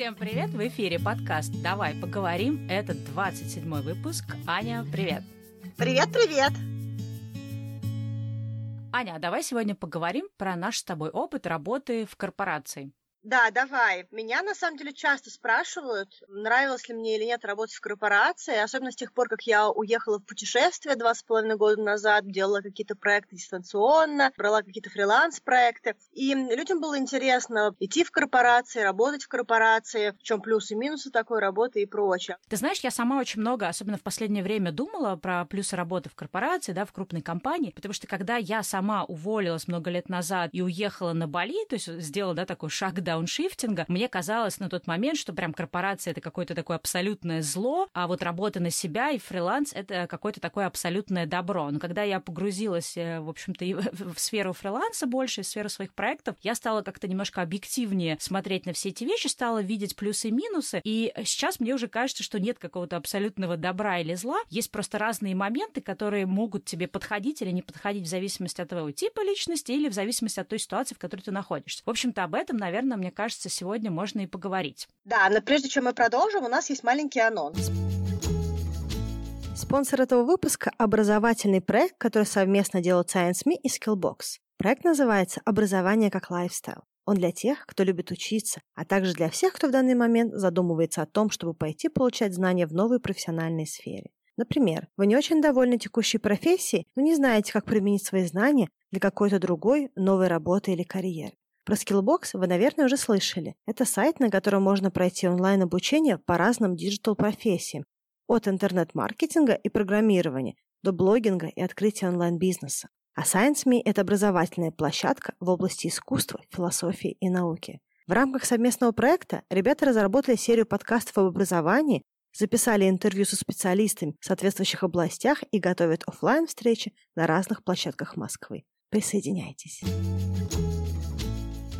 Всем привет! В эфире подкаст «Давай поговорим». Это 27-й выпуск. Аня, привет! Привет-привет! Аня, а давай сегодня поговорим про наш с тобой опыт работы в корпорации. Да, давай. Меня на самом деле часто спрашивают, нравилось ли мне или нет работать в корпорации, особенно с тех пор, как я уехала в путешествие два с половиной года назад, делала какие-то проекты дистанционно, брала какие-то фриланс-проекты. И людям было интересно идти в корпорации, работать в корпорации, в чем плюсы и минусы такой работы и прочее. Ты знаешь, я сама очень много, особенно в последнее время, думала про плюсы работы в корпорации, да, в крупной компании, потому что когда я сама уволилась много лет назад и уехала на Бали, то есть сделала, да, такой шаг дауншифтинга, мне казалось на тот момент, что прям корпорация это какое-то такое абсолютное зло, а вот работа на себя и фриланс это какое-то такое абсолютное добро. Но когда я погрузилась, э, в общем-то, в сферу фриланса больше, в сферу своих проектов, я стала как-то немножко объективнее смотреть на все эти вещи, стала видеть плюсы и минусы, и сейчас мне уже кажется, что нет какого-то абсолютного добра или зла, есть просто разные моменты, которые могут тебе подходить или не подходить в зависимости от твоего типа личности или в зависимости от той ситуации, в которой ты находишься. В общем-то, об этом, наверное, мне кажется, сегодня можно и поговорить. Да, но прежде чем мы продолжим, у нас есть маленький анонс. Спонсор этого выпуска – образовательный проект, который совместно делают ScienceMe и Skillbox. Проект называется «Образование как лайфстайл». Он для тех, кто любит учиться, а также для всех, кто в данный момент задумывается о том, чтобы пойти получать знания в новой профессиональной сфере. Например, вы не очень довольны текущей профессией, но не знаете, как применить свои знания для какой-то другой новой работы или карьеры. Про Skillbox вы, наверное, уже слышали. Это сайт, на котором можно пройти онлайн-обучение по разным digital-профессиям, от интернет-маркетинга и программирования до блогинга и открытия онлайн-бизнеса. А ScienceMe – это образовательная площадка в области искусства, философии и науки. В рамках совместного проекта ребята разработали серию подкастов об образовании, записали интервью со специалистами в соответствующих областях и готовят офлайн встречи на разных площадках Москвы. Присоединяйтесь.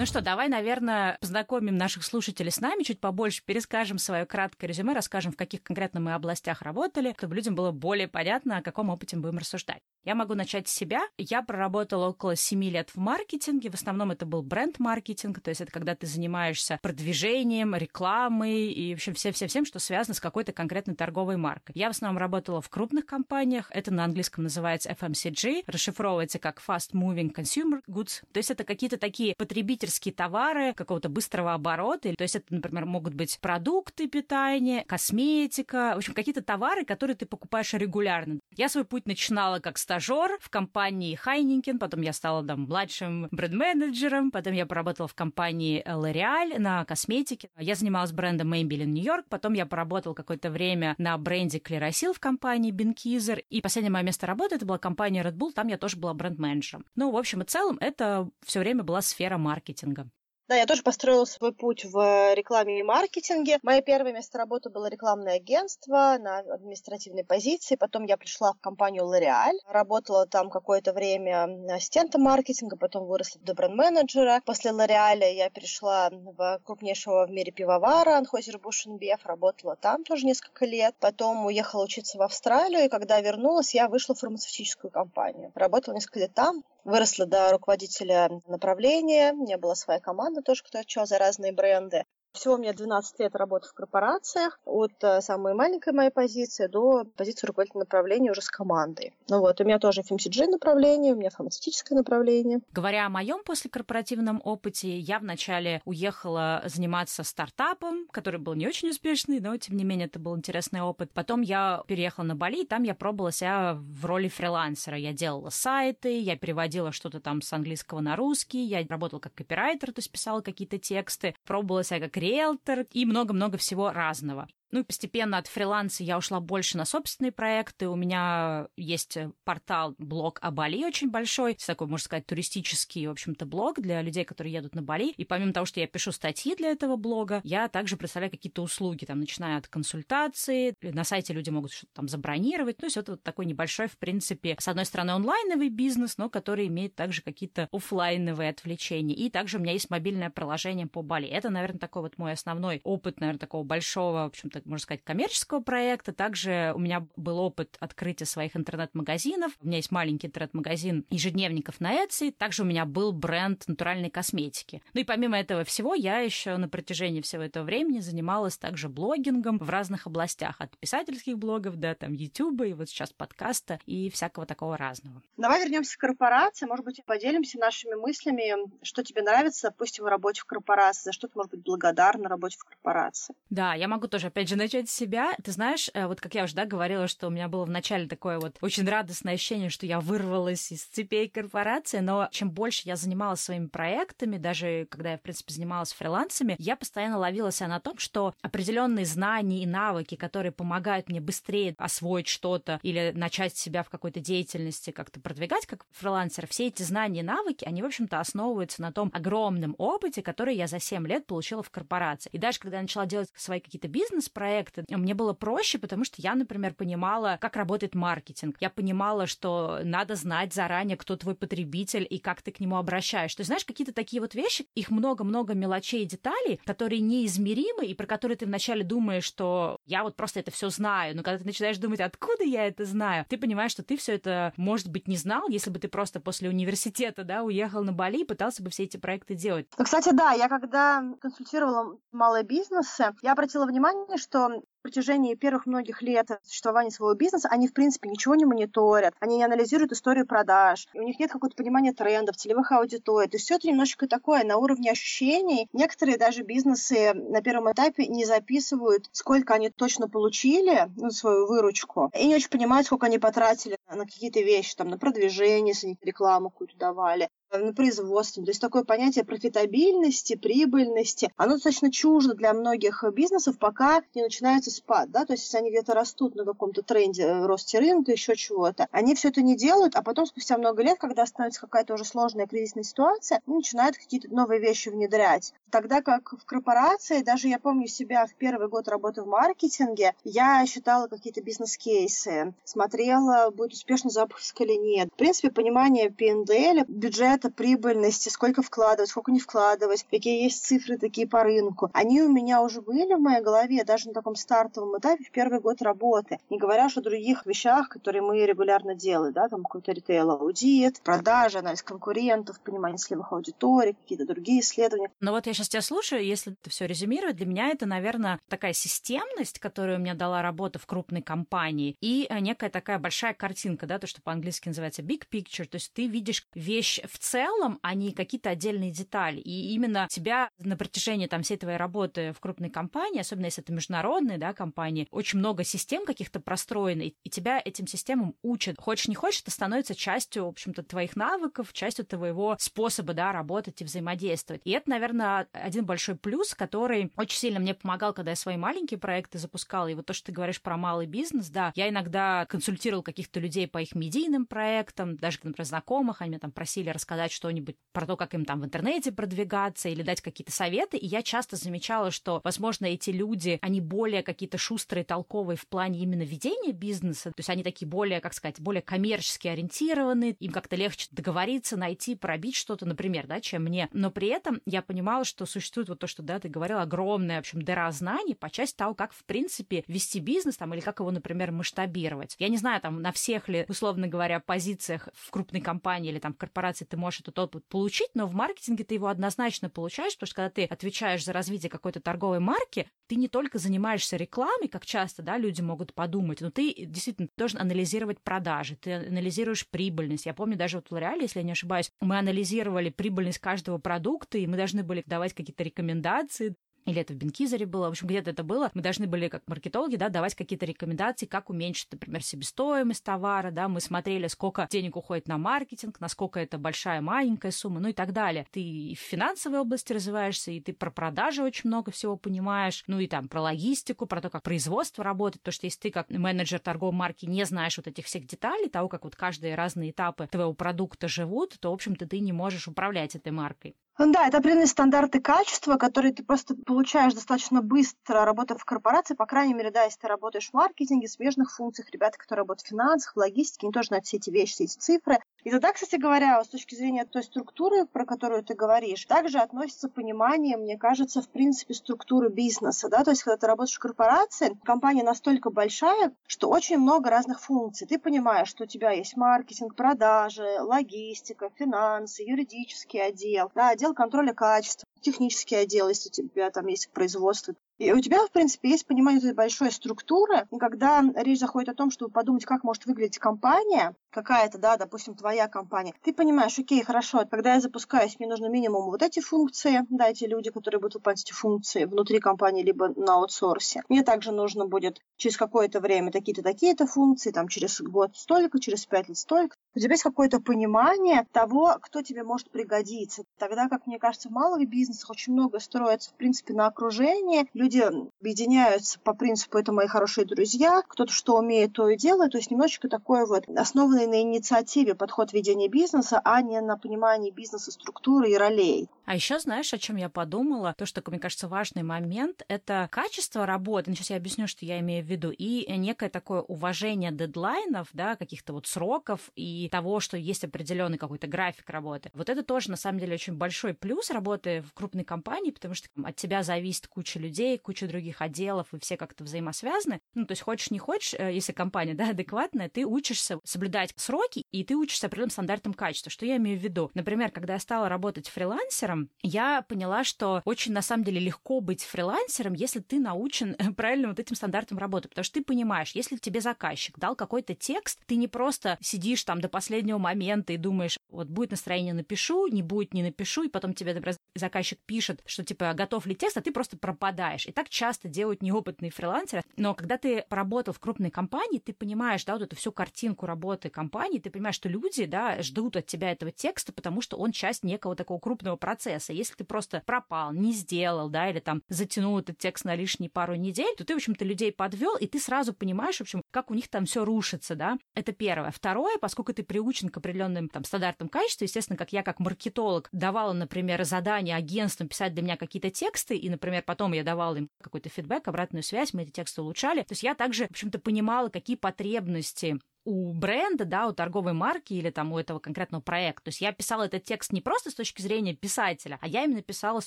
Ну что, давай, наверное, познакомим наших слушателей с нами, чуть побольше перескажем свое краткое резюме, расскажем, в каких конкретно мы областях работали, чтобы людям было более понятно, о каком опыте мы будем рассуждать. Я могу начать с себя. Я проработала около 7 лет в маркетинге. В основном это был бренд-маркетинг, то есть это когда ты занимаешься продвижением, рекламой и, в общем, все-все-всем, что связано с какой-то конкретной торговой маркой. Я в основном работала в крупных компаниях. Это на английском называется FMCG, расшифровывается как Fast Moving Consumer Goods. То есть это какие-то такие потребительские товары какого-то быстрого оборота. То есть это, например, могут быть продукты питания, косметика, в общем, какие-то товары, которые ты покупаешь регулярно. Я свой путь начинала как стажер в компании Хайникин, потом я стала там младшим бренд-менеджером, потом я поработала в компании L'Oreal на косметике. Я занималась брендом Maybelline Нью-Йорк, потом я поработала какое-то время на бренде Clearasil в компании Binkizer, и последнее мое место работы это была компания Red Bull, там я тоже была бренд-менеджером. Ну, в общем и целом, это все время была сфера маркетинга. Да, я тоже построила свой путь в рекламе и маркетинге. Мое первое место работы было рекламное агентство на административной позиции. Потом я пришла в компанию L'Oreal. Работала там какое-то время ассистентом маркетинга, потом выросла до бренд-менеджера. После L'Oreal я перешла в крупнейшего в мире пивовара Анхойзер-Буш Беф. Работала там тоже несколько лет. Потом уехала учиться в Австралию, и когда вернулась, я вышла в фармацевтическую компанию. Работала несколько лет там, выросла до руководителя направления, у меня была своя команда тоже, кто отвечал за разные бренды. Всего у меня 12 лет работы в корпорациях, от э, самой маленькой моей позиции до позиции руководителя направления уже с командой. Ну вот, у меня тоже FMCG направление, у меня фармацевтическое направление. Говоря о моем послекорпоративном опыте, я вначале уехала заниматься стартапом, который был не очень успешный, но тем не менее это был интересный опыт. Потом я переехала на Бали, и там я пробовала себя в роли фрилансера. Я делала сайты, я переводила что-то там с английского на русский, я работала как копирайтер, то есть писала какие-то тексты, пробовала себя как риэлтор и много-много всего разного. Ну и постепенно от фриланса я ушла больше на собственные проекты. У меня есть портал, блог о Бали очень большой, такой, можно сказать, туристический, в общем-то, блог для людей, которые едут на Бали. И помимо того, что я пишу статьи для этого блога, я также представляю какие-то услуги, там, начиная от консультации, на сайте люди могут что-то там забронировать. Ну, есть это вот такой небольшой, в принципе, с одной стороны, онлайновый бизнес, но который имеет также какие-то офлайновые отвлечения. И также у меня есть мобильное приложение по Бали. Это, наверное, такой вот мой основной опыт, наверное, такого большого, в общем-то, какого-то, можно сказать, коммерческого проекта. Также у меня был опыт открытия своих интернет-магазинов. У меня есть маленький интернет-магазин ежедневников на Etsy. Также у меня был бренд натуральной косметики. Ну и помимо этого всего, я еще на протяжении всего этого времени занималась также блогингом в разных областях. От писательских блогов до там YouTube и вот сейчас подкаста и всякого такого разного. Давай вернемся к корпорации. Может быть, поделимся нашими мыслями, что тебе нравится, допустим, в работе в корпорации, за что ты, может быть, благодарна работе в корпорации. Да, я могу тоже, опять же, начать с себя. Ты знаешь, э, вот как я уже да, говорила, что у меня было вначале такое вот очень радостное ощущение, что я вырвалась из цепей корпорации, но чем больше я занималась своими проектами, даже когда я, в принципе, занималась фрилансами, я постоянно ловила себя на том, что определенные знания и навыки, которые помогают мне быстрее освоить что-то или начать себя в какой-то деятельности как-то продвигать как фрилансер, все эти знания и навыки, они, в общем-то, основываются на том огромном опыте, который я за 7 лет получила в корпорации. И даже когда я начала делать свои какие-то бизнес-проекты, мне было проще, потому что я, например, понимала, как работает маркетинг. Я понимала, что надо знать заранее, кто твой потребитель и как ты к нему обращаешь. То есть, знаешь, какие-то такие вот вещи, их много-много мелочей и деталей, которые неизмеримы и про которые ты вначале думаешь, что я вот просто это все знаю. Но когда ты начинаешь думать, откуда я это знаю, ты понимаешь, что ты все это, может быть, не знал, если бы ты просто после университета, да, уехал на Бали и пытался бы все эти проекты делать. Ну, кстати, да, я когда консультировала малые бизнесы, я обратила внимание, что в протяжении первых многих лет существования своего бизнеса они, в принципе, ничего не мониторят, они не анализируют историю продаж, у них нет какого-то понимания трендов, целевых аудиторий. То есть все это немножечко такое на уровне ощущений. Некоторые даже бизнесы на первом этапе не записывают, сколько они точно получили, ну, свою выручку, и не очень понимают, сколько они потратили на какие-то вещи, там, на продвижение, если они рекламу какую-то давали, на производстве. То есть такое понятие профитабильности, прибыльности, оно достаточно чуждо для многих бизнесов, пока не начинается спад. Да? То есть если они где-то растут на каком-то тренде э, росте рынка, еще чего-то, они все это не делают, а потом спустя много лет, когда становится какая-то уже сложная кризисная ситуация, они начинают какие-то новые вещи внедрять. Тогда как в корпорации, даже я помню себя в первый год работы в маркетинге, я считала какие-то бизнес-кейсы, смотрела, будет успешный запуск или нет. В принципе, понимание бюджет бюджета, прибыльности, сколько вкладывать, сколько не вкладывать, какие есть цифры такие по рынку. Они у меня уже были в моей голове даже на таком стартовом этапе в первый год работы. Не говоря уж о других вещах, которые мы регулярно делаем, да, там какой-то ритейл-аудит, продажи, анализ конкурентов, понимание целевых аудиторий, какие-то другие исследования. Но вот я сейчас тебя слушаю, если это все резюмировать, для меня это, наверное, такая системность, которую мне дала работа в крупной компании, и э, некая такая большая картинка, да, то, что по-английски называется big picture, то есть ты видишь вещь в целом, а не какие-то отдельные детали. И именно тебя на протяжении там всей твоей работы в крупной компании, особенно если это международные да, компании, очень много систем каких-то простроено, и тебя этим системам учат. Хочешь не хочешь, это становится частью, в общем-то, твоих навыков, частью твоего способа, да, работать и взаимодействовать. И это, наверное, один большой плюс, который очень сильно мне помогал, когда я свои маленькие проекты запускала. И вот то, что ты говоришь про малый бизнес, да, я иногда консультировал каких-то людей по их медийным проектам, даже, например, знакомых, они меня там просили рассказать сказать что-нибудь про то, как им там в интернете продвигаться или дать какие-то советы. И я часто замечала, что, возможно, эти люди, они более какие-то шустрые, толковые в плане именно ведения бизнеса. То есть они такие более, как сказать, более коммерчески ориентированы, им как-то легче договориться, найти, пробить что-то, например, да, чем мне. Но при этом я понимала, что существует вот то, что, да, ты говорила, огромная, в общем, дыра знаний по части того, как, в принципе, вести бизнес там или как его, например, масштабировать. Я не знаю, там, на всех ли, условно говоря, позициях в крупной компании или там в корпорации ты можешь этот опыт получить, но в маркетинге ты его однозначно получаешь, потому что когда ты отвечаешь за развитие какой-то торговой марки, ты не только занимаешься рекламой, как часто да, люди могут подумать, но ты действительно должен анализировать продажи, ты анализируешь прибыльность. Я помню даже вот в Лореале, если я не ошибаюсь, мы анализировали прибыльность каждого продукта, и мы должны были давать какие-то рекомендации, или это в Бенкизере было, в общем, где-то это было, мы должны были, как маркетологи, да, давать какие-то рекомендации, как уменьшить, например, себестоимость товара, да, мы смотрели, сколько денег уходит на маркетинг, насколько это большая, маленькая сумма, ну и так далее. Ты и в финансовой области развиваешься, и ты про продажи очень много всего понимаешь, ну и там про логистику, про то, как производство работает, потому что если ты как менеджер торговой марки не знаешь вот этих всех деталей, того, как вот каждые разные этапы твоего продукта живут, то, в общем-то, ты не можешь управлять этой маркой. Ну да, это определенные стандарты качества, которые ты просто получаешь достаточно быстро, работая в корпорации, по крайней мере, да, если ты работаешь в маркетинге, смежных функциях, ребята, которые работают в финансах, в логистике, они тоже знают все эти вещи, все эти цифры. И тогда, кстати говоря, с точки зрения той структуры, про которую ты говоришь, также относится понимание, мне кажется, в принципе, структуры бизнеса. Да? То есть, когда ты работаешь в корпорации, компания настолько большая, что очень много разных функций. Ты понимаешь, что у тебя есть маркетинг, продажи, логистика, финансы, юридический отдел, да, отдел контроля качества, технический отдел, если у тебя там есть производство, и у тебя, в принципе, есть понимание этой большой структуры, и когда речь заходит о том, чтобы подумать, как может выглядеть компания, какая-то, да, допустим, твоя компания, ты понимаешь, окей, хорошо, когда я запускаюсь, мне нужно минимум вот эти функции, да, эти люди, которые будут выполнять эти функции внутри компании, либо на аутсорсе. Мне также нужно будет через какое-то время такие-то, такие-то функции, там, через год столько, через пять лет столько. У тебя есть какое-то понимание того, кто тебе может пригодиться. Тогда, как мне кажется, в малых бизнесах очень много строится, в принципе, на окружении. Люди объединяются по принципу «это мои хорошие друзья», кто-то что умеет, то и делает, то есть немножечко такой вот основанный на инициативе подход ведения бизнеса, а не на понимании бизнеса, структуры и ролей. А еще знаешь, о чем я подумала? То, что, мне кажется, важный момент, это качество работы. Ну, сейчас я объясню, что я имею в виду. И некое такое уважение дедлайнов, да, каких-то вот сроков и того, что есть определенный какой-то график работы. Вот это тоже, на самом деле, очень большой плюс работы в крупной компании, потому что от тебя зависит куча людей, куча других отделов, и все как-то взаимосвязаны. Ну, то есть хочешь, не хочешь, э, если компания, да, адекватная, ты учишься соблюдать сроки, и ты учишься определенным стандартам качества. Что я имею в виду? Например, когда я стала работать фрилансером, я поняла, что очень, на самом деле, легко быть фрилансером, если ты научен правильно вот этим стандартам работы, потому что ты понимаешь, если тебе заказчик дал какой-то текст, ты не просто сидишь там последнего момента и думаешь, вот будет настроение, напишу, не будет, не напишу, и потом тебе например, заказчик пишет, что типа готов ли текст, а ты просто пропадаешь. И так часто делают неопытные фрилансеры. Но когда ты поработал в крупной компании, ты понимаешь, да, вот эту всю картинку работы компании, ты понимаешь, что люди, да, ждут от тебя этого текста, потому что он часть некого такого крупного процесса. Если ты просто пропал, не сделал, да, или там затянул этот текст на лишние пару недель, то ты, в общем-то, людей подвел, и ты сразу понимаешь, в общем, как у них там все рушится, да. Это первое. Второе, поскольку ты приучен к определенным там стандартам качества, естественно, как я как маркетолог давала, например, задание агентствам писать для меня какие-то тексты, и, например, потом я давала им какой-то фидбэк, обратную связь, мы эти тексты улучшали. То есть я также, в общем-то, понимала, какие потребности у бренда, да, у торговой марки или там у этого конкретного проекта. То есть я писала этот текст не просто с точки зрения писателя, а я именно писала с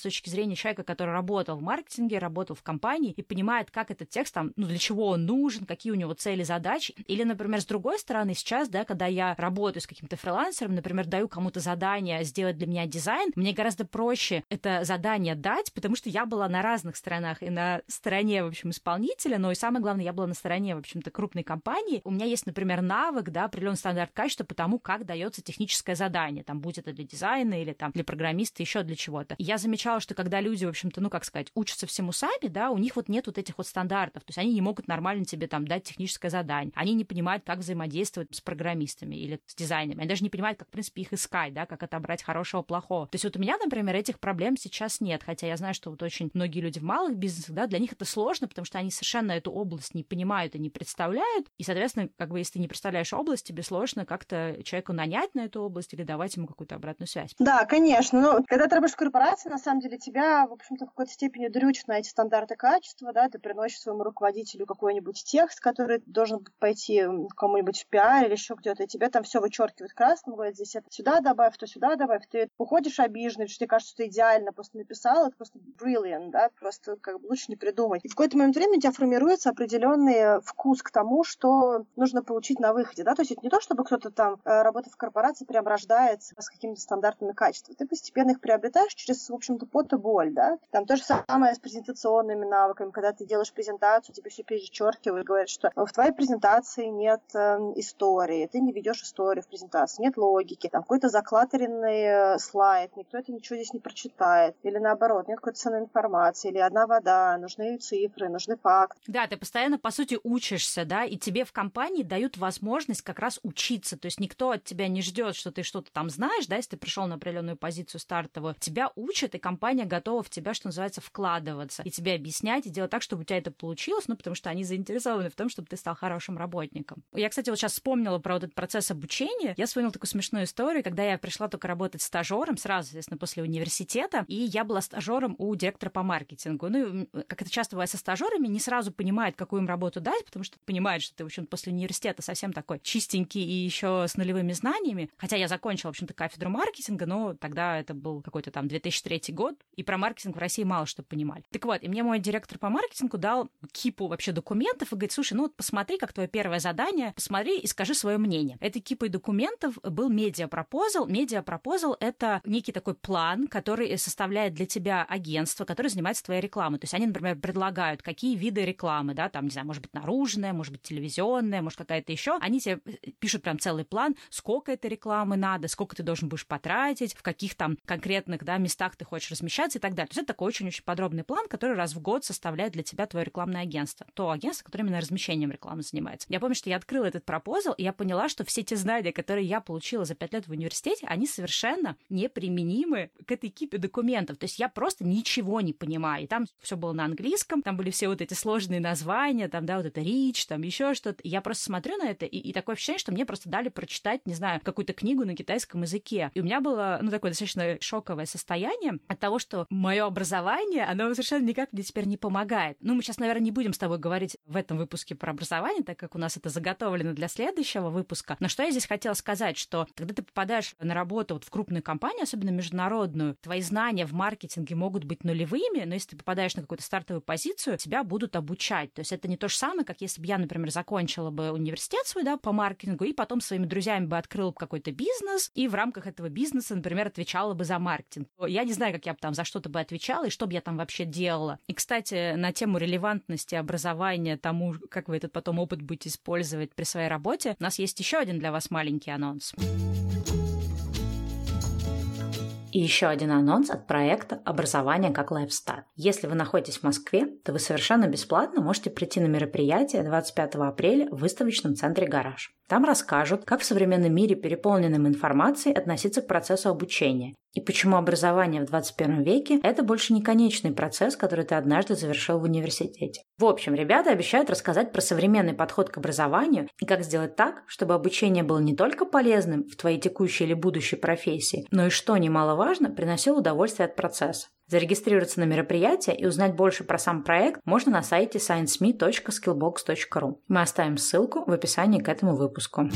точки зрения человека, который работал в маркетинге, работал в компании и понимает, как этот текст там, ну, для чего он нужен, какие у него цели, задачи. Или, например, с другой стороны, сейчас, да, когда я работаю с каким-то фрилансером, например, даю кому-то задание сделать для меня дизайн, мне гораздо проще это задание дать, потому что я была на разных сторонах и на стороне, в общем, исполнителя, но и самое главное, я была на стороне, в общем-то, крупной компании. У меня есть, например, навык, да, определенный стандарт качества по тому, как дается техническое задание, там, будет это для дизайна или там для программиста, еще для чего-то. Я замечала, что когда люди, в общем-то, ну, как сказать, учатся всему сами, да, у них вот нет вот этих вот стандартов, то есть они не могут нормально тебе там дать техническое задание, они не понимают, как взаимодействовать с программистами или с дизайнерами, они даже не понимают, как, в принципе, их искать, да, как отобрать хорошего, плохого. То есть вот у меня, например, этих проблем сейчас нет, хотя я знаю, что вот очень многие люди в малых бизнесах, да, для них это сложно, потому что они совершенно эту область не понимают и не представляют, и, соответственно, как бы, если ты не представляешь область, тебе сложно как-то человеку нанять на эту область или давать ему какую-то обратную связь. Да, конечно. Ну, когда ты работаешь в корпорации, на самом деле тебя, в общем-то, в какой-то степени дрючат на эти стандарты качества, да, ты приносишь своему руководителю какой-нибудь текст, который должен пойти кому-нибудь в пиар или еще где-то, и тебе там все вычеркивают красным, говорят, здесь это сюда добавь, то сюда добавь, ты уходишь обиженный, что тебе кажется, что ты идеально просто написал, это просто brilliant, да, просто как бы лучше не придумать. И в какой-то момент времени у тебя формируется определенный вкус к тому, что нужно получить на выходе да, то есть это не то, чтобы кто-то там, э, работая в корпорации, прям рождается с какими-то стандартами качества. Ты постепенно их приобретаешь через, в общем-то, пот и боль, да. Там то же самое с презентационными навыками, когда ты делаешь презентацию, тебе все перечеркивают, говорят, что в твоей презентации нет э, истории, ты не ведешь историю в презентации, нет логики, там какой-то заклатеренный э, слайд, никто это ничего здесь не прочитает, или наоборот, нет какой-то ценной информации, или одна вода, нужны цифры, нужны факты. Да, ты постоянно, по сути, учишься, да, и тебе в компании дают возможность возможность как раз учиться. То есть никто от тебя не ждет, что ты что-то там знаешь, да, если ты пришел на определенную позицию стартовую. Тебя учат, и компания готова в тебя, что называется, вкладываться. И тебе объяснять, и делать так, чтобы у тебя это получилось, ну, потому что они заинтересованы в том, чтобы ты стал хорошим работником. Я, кстати, вот сейчас вспомнила про вот этот процесс обучения. Я вспомнила такую смешную историю, когда я пришла только работать стажером, сразу, естественно, после университета, и я была стажером у директора по маркетингу. Ну, как это часто бывает со стажерами, не сразу понимают, какую им работу дать, потому что понимают, что ты, в общем, после университета совсем такой чистенький и еще с нулевыми знаниями. Хотя я закончила, в общем-то, кафедру маркетинга, но тогда это был какой-то там 2003 год, и про маркетинг в России мало что понимали. Так вот, и мне мой директор по маркетингу дал кипу вообще документов и говорит, слушай, ну вот посмотри, как твое первое задание, посмотри и скажи свое мнение. Этой кипой документов был медиапропозал. Медиапропозал — это некий такой план, который составляет для тебя агентство, которое занимается твоей рекламой. То есть они, например, предлагают, какие виды рекламы, да, там, не знаю, может быть, наружная, может быть, телевизионная, может, какая-то еще. Они тебе пишут прям целый план, сколько этой рекламы надо, сколько ты должен будешь потратить, в каких там конкретных, да, местах ты хочешь размещаться и так далее. То есть это такой очень-очень подробный план, который раз в год составляет для тебя твое рекламное агентство. То агентство, которое именно размещением рекламы занимается. Я помню, что я открыла этот пропозал, и я поняла, что все те знания, которые я получила за пять лет в университете, они совершенно неприменимы к этой кипе документов. То есть я просто ничего не понимаю. И там все было на английском, там были все вот эти сложные названия, там, да, вот это рич, там еще что-то. Я просто смотрю на это, и, и такое ощущение, что мне просто дали прочитать, не знаю, какую-то книгу на китайском языке. И у меня было, ну, такое достаточно шоковое состояние от того, что мое образование, оно совершенно никак мне теперь не помогает. Ну, мы сейчас, наверное, не будем с тобой говорить в этом выпуске про образование, так как у нас это заготовлено для следующего выпуска. Но что я здесь хотела сказать, что когда ты попадаешь на работу вот в крупную компанию, особенно международную, твои знания в маркетинге могут быть нулевыми, но если ты попадаешь на какую-то стартовую позицию, тебя будут обучать. То есть это не то же самое, как если бы я, например, закончила бы университет свой, да, по маркетингу, и потом своими друзьями бы открыла какой-то бизнес, и в рамках этого бизнеса, например, отвечала бы за маркетинг. Я не знаю, как я бы там за что-то бы отвечала, и что бы я там вообще делала. И, кстати, на тему релевантности образования тому, как вы этот потом опыт будете использовать при своей работе, у нас есть еще один для вас маленький анонс. И еще один анонс от проекта «Образование как лайфстайл». Если вы находитесь в Москве, то вы совершенно бесплатно можете прийти на мероприятие 25 апреля в выставочном центре «Гараж». Там расскажут, как в современном мире, переполненном информацией, относиться к процессу обучения и почему образование в 21 веке – это больше не конечный процесс, который ты однажды завершил в университете. В общем, ребята обещают рассказать про современный подход к образованию и как сделать так, чтобы обучение было не только полезным в твоей текущей или будущей профессии, но и, что немаловажно, приносило удовольствие от процесса. Зарегистрироваться на мероприятие и узнать больше про сам проект можно на сайте scienceme.skillbox.ru. Мы оставим ссылку в описании к этому выпуску.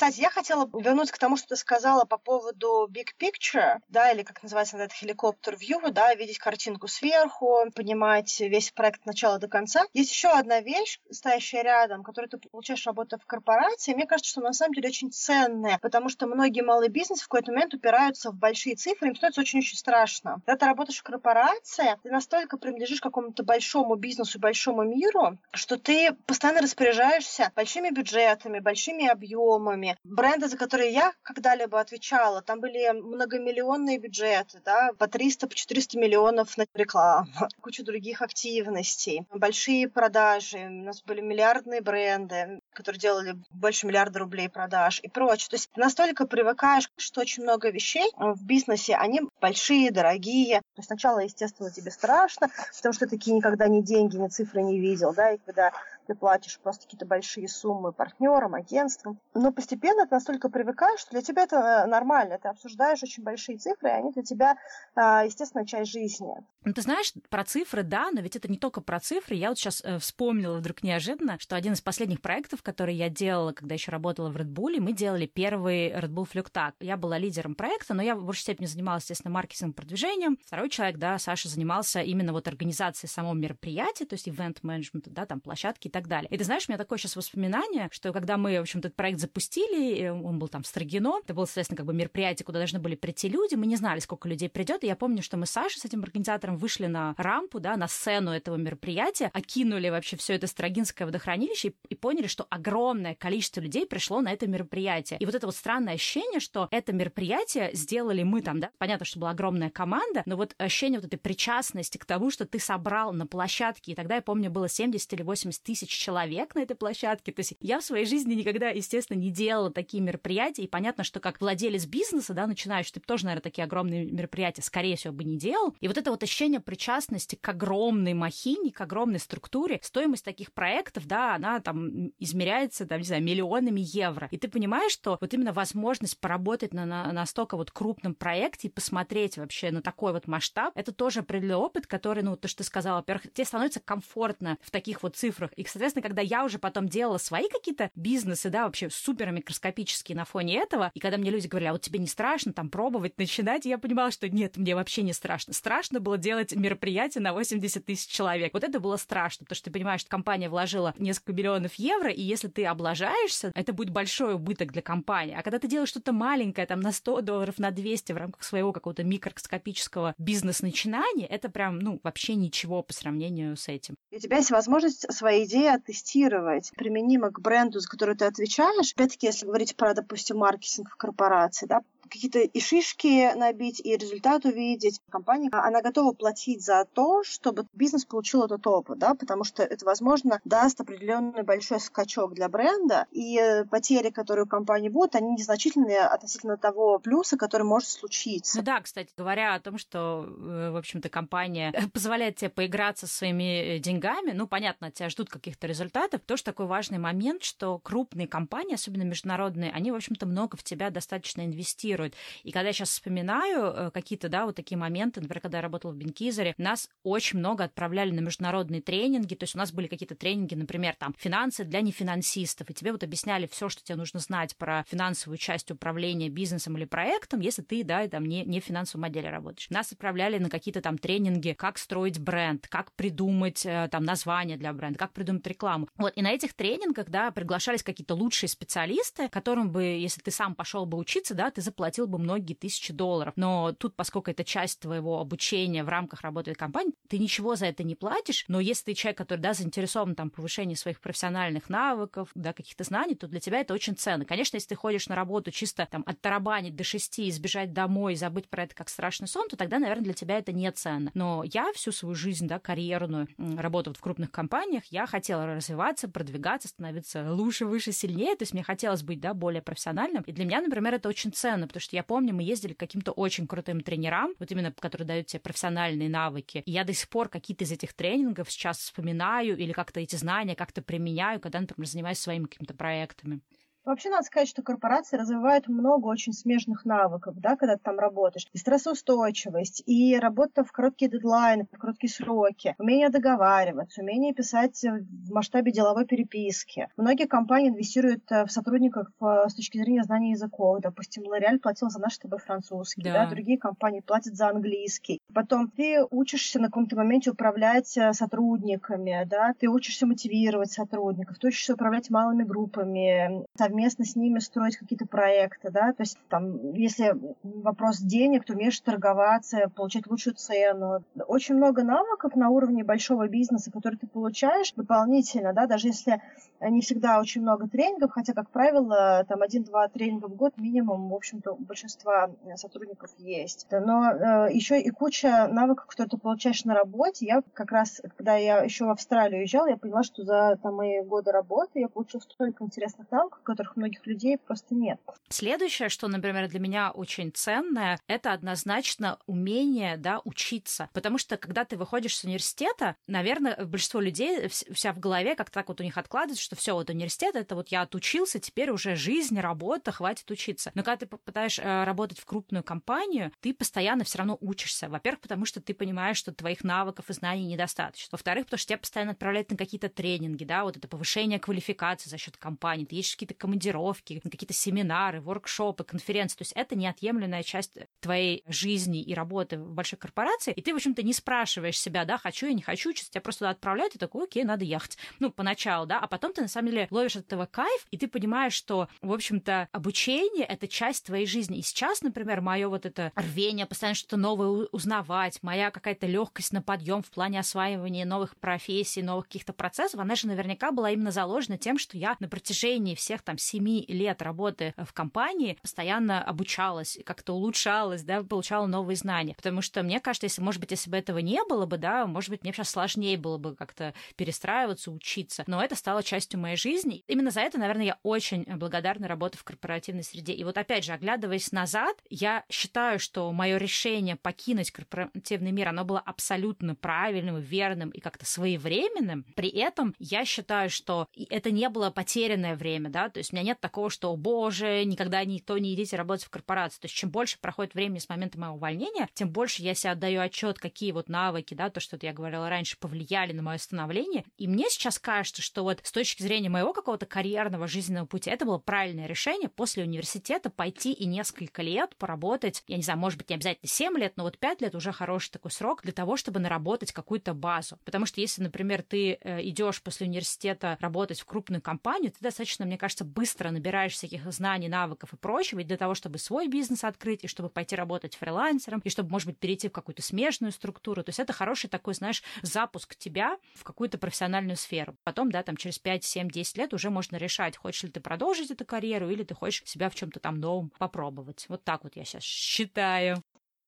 Кстати, я хотела вернуться к тому, что ты сказала по поводу big picture, да, или как называется этот helicopter view, да, видеть картинку сверху, понимать весь проект от начала до конца. Есть еще одна вещь, стоящая рядом, которую ты получаешь, работая в корпорации. Мне кажется, что на самом деле очень ценная, потому что многие малые бизнесы в какой-то момент упираются в большие цифры, им становится очень-очень страшно. Когда ты работаешь в корпорации, ты настолько принадлежишь какому-то большому бизнесу, большому миру, что ты постоянно распоряжаешься большими бюджетами, большими объемами, Бренды, за которые я когда-либо отвечала, там были многомиллионные бюджеты, да, по 300, по 400 миллионов на рекламу, куча других активностей, большие продажи, у нас были миллиардные бренды, которые делали больше миллиарда рублей продаж и прочее. То есть настолько привыкаешь, что очень много вещей в бизнесе, они большие, дорогие. Сначала, естественно, тебе страшно, потому что такие никогда ни деньги, ни цифры не видел, да, и когда ты платишь просто какие-то большие суммы партнерам, агентствам. Но постепенно ты настолько привыкаешь, что для тебя это нормально. Ты обсуждаешь очень большие цифры, и они для тебя, а, естественно, часть жизни. Ну, ты знаешь, про цифры, да, но ведь это не только про цифры. Я вот сейчас э, вспомнила вдруг неожиданно, что один из последних проектов, который я делала, когда еще работала в Red Bull, мы делали первый Red Bull Флюктак. Я была лидером проекта, но я в большей степени занималась, естественно, маркетингом, продвижением. Второй человек, да, Саша, занимался именно вот организацией самого мероприятия, то есть ивент-менеджмента, да, там площадки и так далее. И ты знаешь, у меня такое сейчас воспоминание, что когда мы, в общем-то, этот проект запустили, он был там в Строгино, это было, соответственно, как бы мероприятие, куда должны были прийти люди, мы не знали, сколько людей придет, и я помню, что мы с Сашей, с этим организатором, вышли на рампу, да, на сцену этого мероприятия, окинули вообще все это Строгинское водохранилище и, и поняли, что огромное количество людей пришло на это мероприятие. И вот это вот странное ощущение, что это мероприятие сделали мы там, да, понятно, что была огромная команда, но вот ощущение вот этой причастности к тому, что ты собрал на площадке, и тогда, я помню, было 70 или 80 тысяч тысяч человек на этой площадке. То есть я в своей жизни никогда, естественно, не делала такие мероприятия, и понятно, что как владелец бизнеса, да, начинаешь, ты тоже, наверное, такие огромные мероприятия, скорее всего, бы не делал. И вот это вот ощущение причастности к огромной махине, к огромной структуре, стоимость таких проектов, да, она там измеряется, там, не знаю, миллионами евро. И ты понимаешь, что вот именно возможность поработать на, на настолько вот крупном проекте и посмотреть вообще на такой вот масштаб, это тоже определенный опыт, который, ну, то, что ты сказала, во-первых, тебе становится комфортно в таких вот цифрах. И, соответственно, когда я уже потом делала свои какие-то бизнесы, да, вообще супер микроскопические на фоне этого, и когда мне люди говорили, а вот тебе не страшно там пробовать, начинать, я понимала, что нет, мне вообще не страшно. Страшно было делать мероприятие на 80 тысяч человек. Вот это было страшно, потому что ты понимаешь, что компания вложила несколько миллионов евро, и если ты облажаешься, это будет большой убыток для компании. А когда ты делаешь что-то маленькое, там на 100 долларов, на 200 в рамках своего какого-то микроскопического бизнес-начинания, это прям, ну, вообще ничего по сравнению с этим. У тебя есть возможность свои идеи оттестировать, применимо к бренду, за который ты отвечаешь. Опять-таки, если говорить про, допустим, маркетинг в корпорации, да, какие-то и шишки набить, и результат увидеть. Компания, она готова платить за то, чтобы бизнес получил этот опыт, да, потому что это, возможно, даст определенный большой скачок для бренда, и э, потери, которые у компании будут, они незначительные относительно того плюса, который может случиться. Ну да, кстати, говоря о том, что, э, в общем-то, компания позволяет тебе поиграться со своими э, деньгами, ну, понятно, тебя ждут каких-то результатов, тоже такой важный момент, что крупные компании, особенно международные, они, в общем-то, много в тебя достаточно инвестируют. И когда я сейчас вспоминаю э, какие-то, да, вот такие моменты, например, когда я работала в Бенкизере, нас очень много отправляли на международные тренинги, то есть у нас были какие-то тренинги, например, там, финансы для нефинансистов, и тебе вот объясняли все, что тебе нужно знать про финансовую часть управления бизнесом или проектом, если ты, да, там, не, не в финансовом отделе работаешь. Нас отправляли на какие-то там тренинги, как строить бренд, как придумать э, там название для бренда, как придумать рекламу. Вот, и на этих тренингах, да, приглашались какие-то лучшие специалисты, которым бы, если ты сам пошел бы учиться, да, ты заплатил бы многие тысячи долларов. Но тут, поскольку это часть твоего обучения в рамках работы компании, ты ничего за это не платишь, но если ты человек, который, да, заинтересован там в повышении своих профессиональных навыков, да, каких-то знаний, то для тебя это очень ценно. Конечно, если ты ходишь на работу чисто там оттарабанить до шести, избежать домой, забыть про это как страшный сон, то тогда, наверное, для тебя это не ценно. Но я всю свою жизнь, да, карьерную, работаю в крупных компаниях, я хотела развиваться, продвигаться, становиться лучше, выше, сильнее, то есть мне хотелось быть, да, более профессиональным. И для меня, например, это очень ценно, потому что я помню, мы ездили к каким-то очень крутым тренерам, вот именно, которые дают тебе профессиональные навыки. И я до сих пор какие-то из этих тренингов сейчас вспоминаю или как-то эти знания как-то применяю, когда, например, занимаюсь своими какими-то проектами. Вообще надо сказать, что корпорации развивают много очень смежных навыков, да, когда ты там работаешь. И стрессоустойчивость, и работа в короткие дедлайны, в короткие сроки, умение договариваться, умение писать в масштабе деловой переписки. Многие компании инвестируют э, в сотрудников э, с точки зрения знания языков. Допустим, L'Oreal платил за наш с тобой французский, да. да, другие компании платят за английский. Потом ты учишься на каком-то моменте управлять э, сотрудниками, да, ты учишься мотивировать сотрудников, ты учишься управлять малыми группами, совместно с ними строить какие-то проекты, да, то есть там, если вопрос денег, то умеешь торговаться, получать лучшую цену. Очень много навыков на уровне большого бизнеса, которые ты получаешь дополнительно, да, даже если не всегда очень много тренингов, хотя, как правило, там один-два тренинга в год минимум, в общем-то, у большинства сотрудников есть. Но э, еще и куча навыков, которые ты получаешь на работе. Я как раз, когда я еще в Австралию уезжала, я поняла, что за там, мои годы работы я получила столько интересных навыков, которых многих людей просто нет. Следующее, что, например, для меня очень ценное, это однозначно умение, да, учиться. Потому что, когда ты выходишь с университета, наверное, большинство людей вся в голове как так вот у них откладывается, что все, вот университет, это вот я отучился, теперь уже жизнь, работа, хватит учиться. Но когда ты попытаешь э, работать в крупную компанию, ты постоянно все равно учишься. Во-первых, потому что ты понимаешь, что твоих навыков и знаний недостаточно. Во-вторых, потому что тебя постоянно отправляют на какие-то тренинги, да, вот это повышение квалификации за счет компании. Ты едешь какие-то командировки, какие-то семинары, воркшопы, конференции. То есть это неотъемлемая часть твоей жизни и работы в большой корпорации. И ты, в общем-то, не спрашиваешь себя, да, хочу я, не хочу учиться, тебя просто туда отправляют, и такой, окей, надо ехать. Ну, поначалу, да, а потом ты работы, на самом деле ловишь от этого кайф, и ты понимаешь, что, в общем-то, обучение — это часть твоей жизни. И сейчас, например, мое вот это рвение, постоянно что-то новое узнавать, моя какая-то легкость на подъем в плане осваивания новых профессий, новых каких-то процессов, она же наверняка была именно заложена тем, что я на протяжении всех там семи лет работы в компании постоянно обучалась, как-то улучшалась, да, получала новые знания. Потому что мне кажется, если, может быть, если бы этого не было бы, да, может быть, мне сейчас сложнее было бы как-то перестраиваться, учиться. Но это стало частью моей жизни. Именно за это, наверное, я очень благодарна работе в корпоративной среде. И вот опять же, оглядываясь назад, я считаю, что мое решение покинуть корпоративный мир, оно было абсолютно правильным, верным и как-то своевременным. При этом я считаю, что это не было потерянное время, да, то есть у меня нет такого, что, боже, никогда никто не идите работать в корпорацию. То есть чем больше проходит времени с момента моего увольнения, тем больше я себе отдаю отчет, какие вот навыки, да, то, что я говорила раньше, повлияли на мое становление. И мне сейчас кажется, что вот с точки зрения моего какого-то карьерного жизненного пути, это было правильное решение после университета пойти и несколько лет поработать, я не знаю, может быть, не обязательно 7 лет, но вот 5 лет уже хороший такой срок для того, чтобы наработать какую-то базу. Потому что если, например, ты э, идешь после университета работать в крупную компанию, ты достаточно, мне кажется, быстро набираешь всяких знаний, навыков и прочего, и для того, чтобы свой бизнес открыть, и чтобы пойти работать фрилансером, и чтобы, может быть, перейти в какую-то смежную структуру. То есть это хороший такой, знаешь, запуск тебя в какую-то профессиональную сферу. Потом, да, там через 5, 7, 10 лет уже можно решать, хочешь ли ты продолжить эту карьеру, или ты хочешь себя в чем-то там новом попробовать. Вот так вот я сейчас считаю.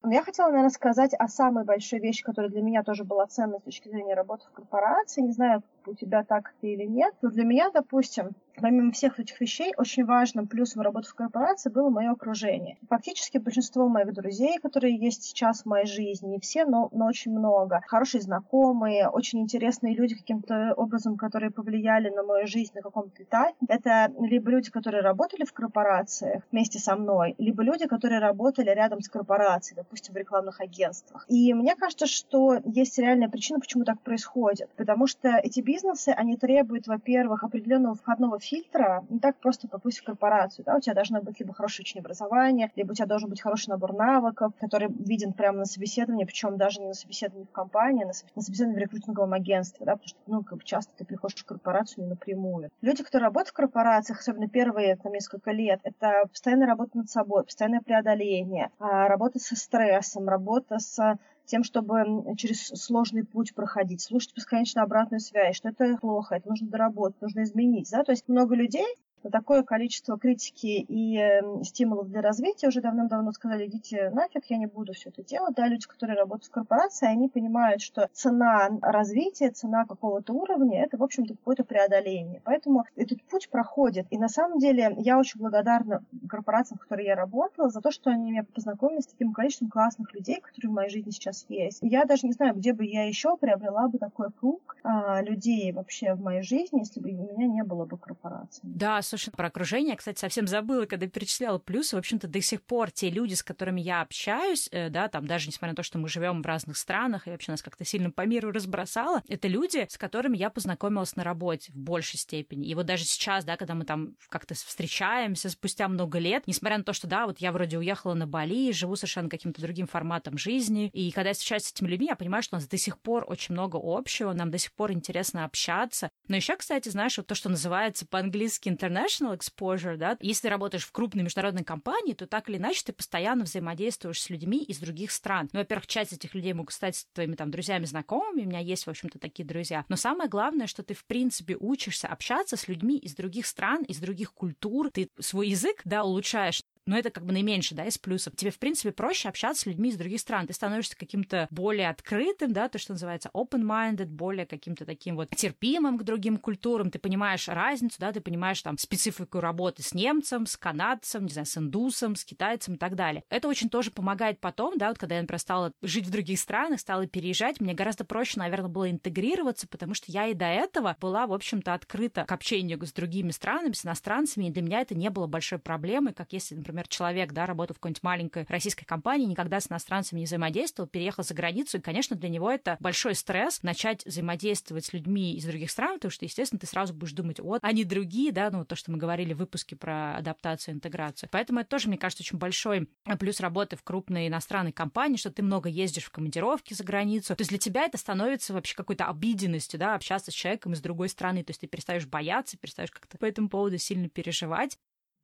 Я хотела, наверное, сказать о самой большой вещи, которая для меня тоже была ценной с точки зрения работы в корпорации. Не знаю, у тебя так это или нет, но для меня, допустим, помимо всех этих вещей, очень важным плюсом работы в корпорации было мое окружение. Фактически большинство моих друзей, которые есть сейчас в моей жизни, не все, но, но очень много, хорошие знакомые, очень интересные люди каким-то образом, которые повлияли на мою жизнь на каком-то этапе. Это либо люди, которые работали в корпорациях вместе со мной, либо люди, которые работали рядом с корпорацией, допустим, в рекламных агентствах. И мне кажется, что есть реальная причина, почему так происходит. Потому что эти бизнесы, они требуют, во-первых, определенного входного фильтра. Не так просто попасть в корпорацию. Да? У тебя должно быть либо хорошее очень образование, либо у тебя должен быть хороший набор навыков, который виден прямо на собеседовании, причем даже не на собеседовании в компании, а на собеседовании в рекрутинговом агентстве, да? потому что ну, как бы часто ты приходишь в корпорацию не напрямую. Люди, которые работают в корпорациях, особенно первые там, несколько лет, это постоянная работа над собой, постоянное преодоление, а, работа со стрессом, работа с тем, чтобы через сложный путь проходить, слушать бесконечно обратную связь, что это плохо, это нужно доработать, нужно изменить. Да? То есть много людей на такое количество критики и э, стимулов для развития уже давным-давно сказали, идите нафиг, я не буду все это делать. Да, люди, которые работают в корпорации, они понимают, что цена развития, цена какого-то уровня, это, в общем-то, какое-то преодоление. Поэтому этот путь проходит. И на самом деле я очень благодарна корпорациям, в которых я работала, за то, что они меня познакомили с таким количеством классных людей, которые в моей жизни сейчас есть. Я даже не знаю, где бы я еще приобрела бы такой круг а, людей вообще в моей жизни, если бы у меня не было бы корпорации. Да, слушай, про окружение, кстати, совсем забыла, когда перечисляла плюсы. В общем-то, до сих пор те люди, с которыми я общаюсь, э, да, там даже несмотря на то, что мы живем в разных странах и вообще нас как-то сильно по миру разбросало, это люди, с которыми я познакомилась на работе в большей степени. И вот даже сейчас, да, когда мы там как-то встречаемся спустя много лет, несмотря на то, что, да, вот я вроде уехала на Бали, живу совершенно каким-то другим форматом жизни, и когда я встречаюсь с этими людьми, я понимаю, что у нас до сих пор очень много общего, нам до сих пор интересно общаться. Но еще, кстати, знаешь, вот то, что называется по-английски интернет international exposure, да, если ты работаешь в крупной международной компании, то так или иначе ты постоянно взаимодействуешь с людьми из других стран. Ну, во-первых, часть этих людей могут стать твоими там друзьями, знакомыми, у меня есть, в общем-то, такие друзья. Но самое главное, что ты, в принципе, учишься общаться с людьми из других стран, из других культур, ты свой язык, да, улучшаешь но это как бы наименьше, да, из плюсов. Тебе, в принципе, проще общаться с людьми из других стран. Ты становишься каким-то более открытым, да, то, что называется open-minded, более каким-то таким вот терпимым к другим культурам. Ты понимаешь разницу, да, ты понимаешь там специфику работы с немцем, с канадцем, не знаю, с индусом, с китайцем и так далее. Это очень тоже помогает потом, да, вот когда я, например, стала жить в других странах, стала переезжать, мне гораздо проще, наверное, было интегрироваться, потому что я и до этого была, в общем-то, открыта к общению с другими странами, с иностранцами, и для меня это не было большой проблемой, как если, например, например, человек, да, работал в какой-нибудь маленькой российской компании, никогда с иностранцами не взаимодействовал, переехал за границу, и, конечно, для него это большой стресс начать взаимодействовать с людьми из других стран, потому что, естественно, ты сразу будешь думать, вот, они другие, да, ну, то, что мы говорили в выпуске про адаптацию, интеграцию. Поэтому это тоже, мне кажется, очень большой плюс работы в крупной иностранной компании, что ты много ездишь в командировки за границу. То есть для тебя это становится вообще какой-то обиденностью, да, общаться с человеком из другой страны. То есть ты перестаешь бояться, перестаешь как-то по этому поводу сильно переживать.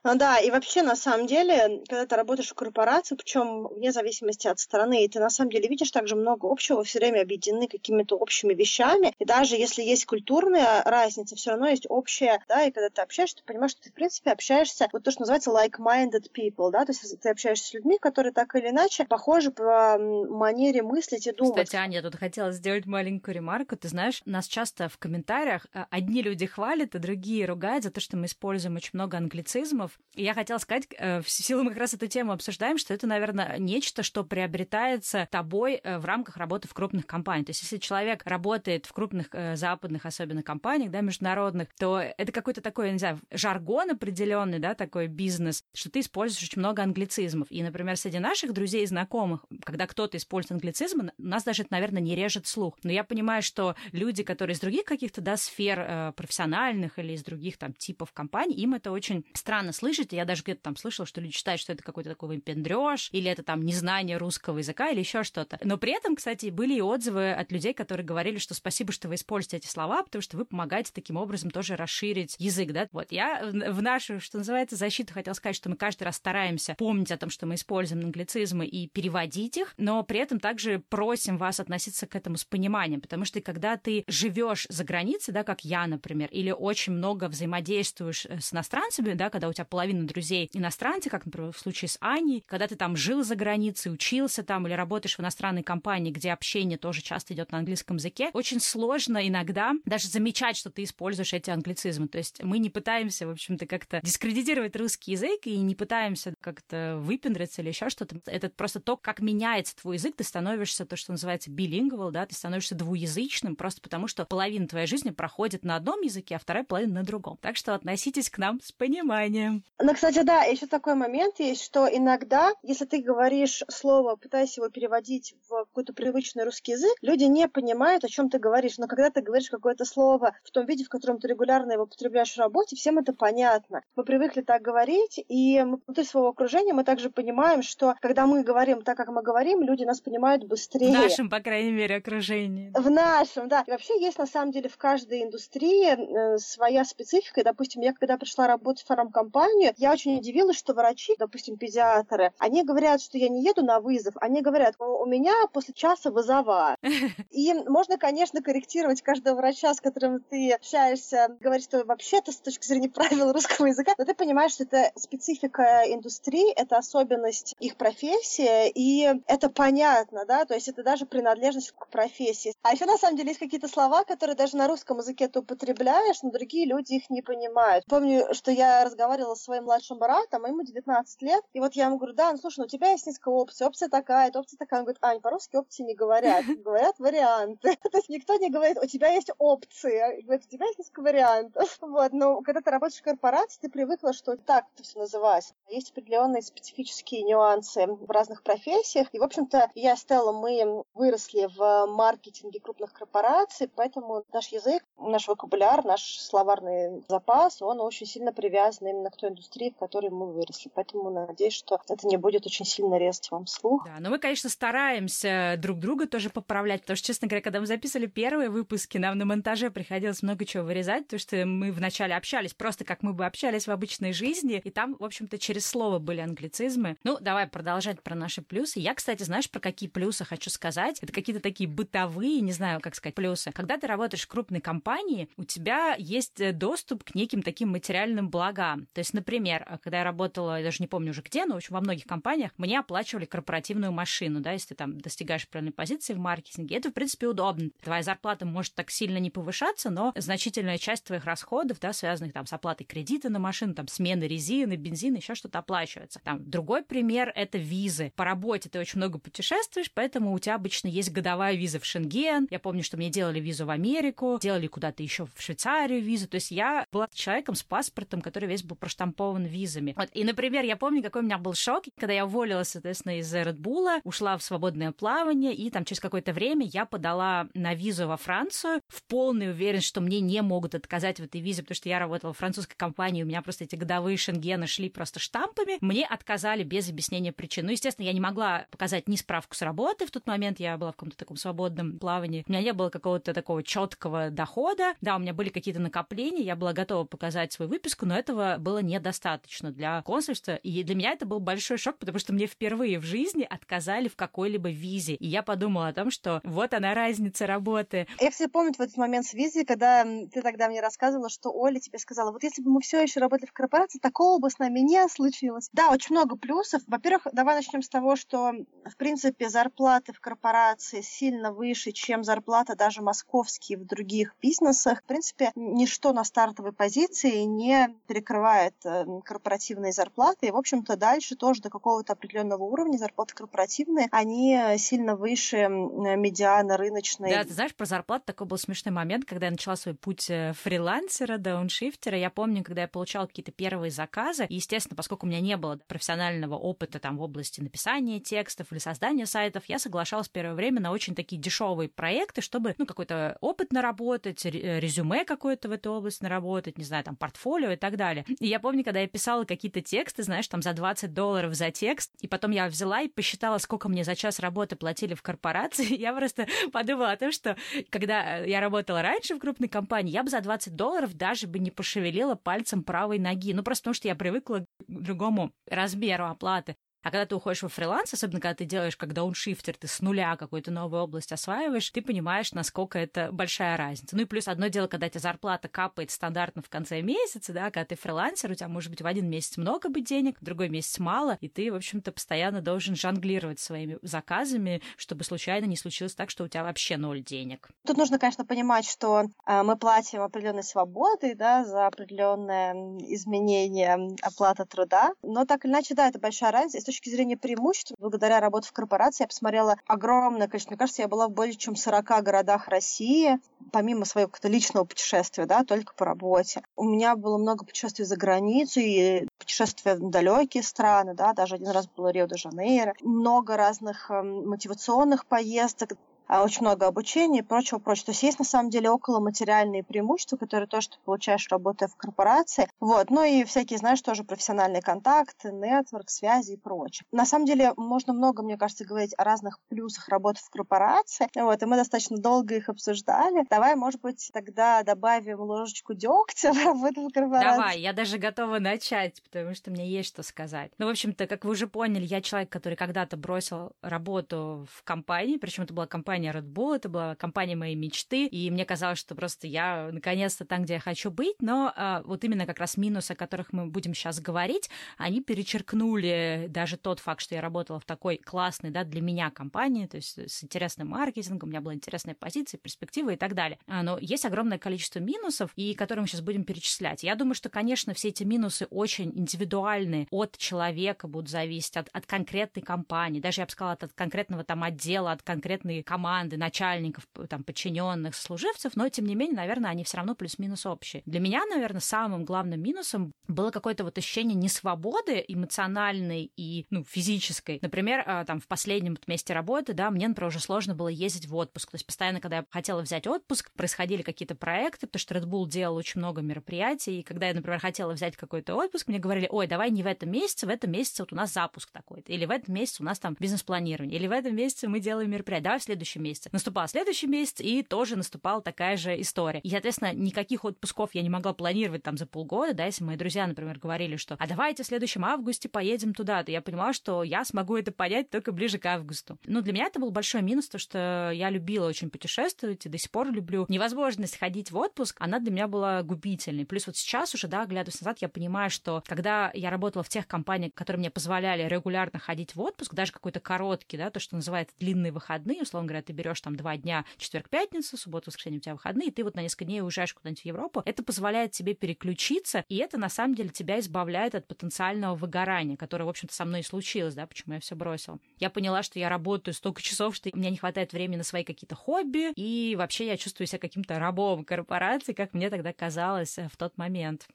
Ну да, и вообще, на самом деле, когда ты работаешь в корпорации, причем вне зависимости от страны, и ты на самом деле видишь также много общего, все время объединены какими-то общими вещами, и даже если есть культурная разница, все равно есть общая, да, и когда ты общаешься, ты понимаешь, что ты, в принципе, общаешься, вот то, что называется like-minded people, да, то есть ты общаешься с людьми, которые так или иначе похожи по манере мыслить и думать. Кстати, Аня, я тут хотела сделать маленькую ремарку, ты знаешь, нас часто в комментариях э, одни люди хвалят, а другие ругают за то, что мы используем очень много англицизмов, фильмов. И я хотела сказать, э, в силу мы как раз эту тему обсуждаем, что это, наверное, нечто, что приобретается тобой э, в рамках работы в крупных компаниях. То есть если человек работает в крупных э, западных, особенно компаниях, да, международных, то это какой-то такой, не знаю, жаргон определенный, да, такой бизнес, что ты используешь очень много англицизмов. И, например, среди наших друзей и знакомых, когда кто-то использует англицизмы, нас даже это, наверное, не режет слух. Но я понимаю, что люди, которые из других каких-то, да, сфер профессиональных или из других там типов компаний, им это очень странно слышать. Я даже где-то там слышала, что люди считают, что это какой-то такой выпендрёж, или это там незнание русского языка, или еще что-то. Но при этом, кстати, были и отзывы от людей, которые говорили, что спасибо, что вы используете эти слова, потому что вы помогаете таким образом тоже расширить язык, да. Вот я в нашу, что называется, защиту хотела сказать, что мы каждый раз стараемся помнить о том, что мы используем англицизмы и переводить их, но при этом также просим вас относиться к этому с пониманием, потому что когда ты живешь за границей, да, как я, например, или очень много взаимодействуешь э, с иностранцами, да, когда у тебя половина друзей иностранцы, как, например, в случае с Аней, когда ты там жил за границей, учился там или работаешь в иностранной компании, где общение тоже часто идет на английском языке, очень сложно иногда даже замечать, что ты используешь эти англицизмы. То есть мы не пытаемся, в общем-то, как-то дискредитировать русский язык и не пытаемся как-то выпендриться или еще что-то. Это просто то, как меняется твой язык, ты становишься то, что называется билингвал, да, ты становишься двуязычным просто потому, что половина твоей жизни проходит на одном языке, а вторая половина на другом. Так что относитесь к нам с пониманием. Ну, кстати, да, еще такой момент есть, что иногда, если ты говоришь слово, пытаясь его переводить в какой-то привычный русский язык, люди не понимают, о чем ты говоришь. Но когда ты говоришь какое-то слово в том виде, в котором ты регулярно его употребляешь в работе, всем это понятно. Мы привыкли так говорить, и внутри своего окружения мы также понимаем, что когда мы говорим так, как мы говорим, люди нас понимают быстрее. В нашем, по крайней мере, окружении. В нашем, да. И вообще есть, на самом деле, в каждой индустрии э, своя специфика. И, допустим, я когда пришла работать в фармкомпанию, я очень удивилась, что врачи, допустим, педиатры, они говорят, что я не еду на вызов, они говорят, у меня после часа вызова. И можно, конечно, корректировать каждого врача, с которым ты общаешься, говорить, что вообще-то с точки зрения правил русского языка, но ты понимаешь, что это специфика индустрии, это особенность их профессии, и это понятно, да, то есть это даже принадлежность к профессии. А еще на самом деле есть какие-то слова, которые даже на русском языке ты употребляешь, но другие люди их не понимают. Помню, что я разговаривала с своим младшим братом, ему 19 лет, и вот я ему говорю, да, ну слушай, ну у тебя есть несколько опций, опция такая, опция такая. Он говорит, Ань, по-русски опции не говорят, говорят варианты. То есть никто не говорит, у тебя есть опции, говорит, у тебя есть несколько вариантов. Вот, но когда ты работаешь в корпорации, ты привыкла, что так это все называется. Есть определенные специфические нюансы в разных профессиях, и, в общем-то, я с Стелла, мы выросли в маркетинге крупных корпораций, поэтому наш язык, наш вокабуляр, наш словарный запас, он очень сильно привязан именно к той индустрии, в которой мы выросли. Поэтому надеюсь, что это не будет очень сильно резать вам слух. Да, но мы, конечно, стараемся друг друга тоже поправлять, потому что, честно говоря, когда мы записывали первые выпуски, нам на монтаже приходилось много чего вырезать, потому что мы вначале общались просто как мы бы общались в обычной жизни, и там, в общем-то, через слово были англицизмы. Ну, давай продолжать про наши плюсы. Я, кстати, знаешь, про какие плюсы хочу сказать? Это какие-то такие бытовые, не знаю, как сказать, плюсы. Когда ты работаешь в крупной компании, у тебя есть доступ к неким таким материальным благам. То есть, например, когда я работала, я даже не помню уже где, но в общем во многих компаниях мне оплачивали корпоративную машину, да, если ты там достигаешь правильной позиции в маркетинге. Это, в принципе, удобно. Твоя зарплата может так сильно не повышаться, но значительная часть твоих расходов, да, связанных там с оплатой кредита на машину, там, смены резины, бензина, еще что-то оплачивается. Там, другой пример — это визы. По работе ты очень много путешествуешь, поэтому у тебя обычно есть годовая виза в Шенген. Я помню, что мне делали визу в Америку, делали куда-то еще в Швейцарию визу. То есть я была человеком с паспортом, который весь был просто заштампован визами. Вот. И, например, я помню, какой у меня был шок, когда я уволилась, соответственно, из Red Bull, ушла в свободное плавание, и там через какое-то время я подала на визу во Францию в полной уверенности, что мне не могут отказать в этой визе, потому что я работала в французской компании, у меня просто эти годовые шенгены шли просто штампами. Мне отказали без объяснения причин. Ну, естественно, я не могла показать ни справку с работы в тот момент, я была в каком-то таком свободном плавании. У меня не было какого-то такого четкого дохода. Да, у меня были какие-то накопления, я была готова показать свою выписку, но этого было недостаточно для консульства. И для меня это был большой шок, потому что мне впервые в жизни отказали в какой-либо визе. И я подумала о том, что вот она разница работы. Я все помню в этот момент с визой, когда ты тогда мне рассказывала, что Оля тебе сказала, вот если бы мы все еще работали в корпорации, такого бы с нами не случилось. Да, очень много плюсов. Во-первых, давай начнем с того, что, в принципе, зарплаты в корпорации сильно выше, чем зарплата даже московские в других бизнесах. В принципе, ничто на стартовой позиции не перекрывает корпоративные зарплаты. И, в общем-то, дальше тоже до какого-то определенного уровня зарплаты корпоративные, они сильно выше медиана рыночной. Да, ты знаешь, про зарплату такой был смешной момент, когда я начала свой путь э, фрилансера, дауншифтера. Я помню, когда я получала какие-то первые заказы, и, естественно, поскольку у меня не было профессионального опыта там в области написания текстов или создания сайтов, я соглашалась первое время на очень такие дешевые проекты, чтобы, ну, какой-то опыт наработать, э, резюме какое-то в этой области наработать, не знаю, там, портфолио и так далее. И я помню, когда я писала какие-то тексты, знаешь, там, за 20 долларов за текст, и потом я взяла и посчитала, сколько мне за час работы платили в корпорации, я просто подумала о том, что когда я работала раньше в крупной компании, я бы за 20 долларов даже бы не пошевелила пальцем правой ноги. Ну, просто потому что я привыкла к другому размеру оплаты. А когда ты уходишь во фриланс, особенно когда ты делаешь как дауншифтер, ты с нуля какую-то новую область осваиваешь, ты понимаешь, насколько это большая разница. Ну и плюс одно дело, когда тебе зарплата капает стандартно в конце месяца, да, когда ты фрилансер, у тебя может быть в один месяц много быть денег, в другой месяц мало, и ты, в общем-то, постоянно должен жонглировать своими заказами, чтобы случайно не случилось так, что у тебя вообще ноль денег. Тут нужно, конечно, понимать, что э, мы платим определенной свободой, да, за определенное изменение оплаты труда, но так или иначе, да, это большая разница точки зрения преимуществ, благодаря работе в корпорации, я посмотрела огромное количество. Мне кажется, я была в более чем 40 городах России, помимо своего какого-то личного путешествия, да, только по работе. У меня было много путешествий за границу и путешествия в далекие страны, да, даже один раз было Рио-де-Жанейро. Много разных э, мотивационных поездок, очень много обучения и прочего, прочего. То есть есть на самом деле около материальные преимущества, которые тоже ты получаешь, работая в корпорации. Вот. Ну и всякие, знаешь, тоже профессиональные контакты, нетворк, связи и прочее. На самом деле можно много, мне кажется, говорить о разных плюсах работы в корпорации. Вот. И мы достаточно долго их обсуждали. Давай, может быть, тогда добавим ложечку дегтя в работу в корпорации. Давай, я даже готова начать, потому что мне есть что сказать. Ну, в общем-то, как вы уже поняли, я человек, который когда-то бросил работу в компании, причем это была компания компания Red Bull, это была компания моей мечты, и мне казалось, что просто я наконец-то там, где я хочу быть, но а, вот именно как раз минусы, о которых мы будем сейчас говорить, они перечеркнули даже тот факт, что я работала в такой классной, да, для меня компании, то есть с интересным маркетингом, у меня была интересная позиция, перспектива и так далее. А, но есть огромное количество минусов, и которые мы сейчас будем перечислять. Я думаю, что, конечно, все эти минусы очень индивидуальные, от человека будут зависеть, от, от конкретной компании, даже я бы сказала, от конкретного там отдела, от конкретной команды, команды, начальников, там, подчиненных, служивцев, но, тем не менее, наверное, они все равно плюс-минус общие. Для меня, наверное, самым главным минусом было какое-то вот ощущение несвободы эмоциональной и, ну, физической. Например, а, там, в последнем месте работы, да, мне, например, уже сложно было ездить в отпуск. То есть постоянно, когда я хотела взять отпуск, происходили какие-то проекты, потому что Red Bull делал очень много мероприятий, и когда я, например, хотела взять какой-то отпуск, мне говорили, ой, давай не в этом месяце, в этом месяце вот у нас запуск такой-то, или в этом месяце у нас там бизнес-планирование, или в этом месяце мы делаем мероприятие, давай в следующем следующем месяце. Наступал следующий месяц, и тоже наступала такая же история. И, соответственно, никаких отпусков я не могла планировать там за полгода, да, если мои друзья, например, говорили, что «а давайте в следующем августе поедем туда», то я понимала, что я смогу это понять только ближе к августу. Но для меня это был большой минус, то что я любила очень путешествовать и до сих пор люблю. Невозможность ходить в отпуск, она для меня была губительной. Плюс вот сейчас уже, да, глядываясь назад, я понимаю, что когда я работала в тех компаниях, которые мне позволяли регулярно ходить в отпуск, даже какой-то короткий, да, то, что называется длинные выходные, условно говоря, ты берешь там два дня, четверг-пятница, суббота, воскресенье у тебя выходные, и ты вот на несколько дней уезжаешь куда-нибудь в Европу, это позволяет тебе переключиться, и это на самом деле тебя избавляет от потенциального выгорания, которое, в общем-то, со мной и случилось, да, почему я все бросила. Я поняла, что я работаю столько часов, что меня не хватает времени на свои какие-то хобби, и вообще я чувствую себя каким-то рабом корпорации, как мне тогда казалось э, в тот момент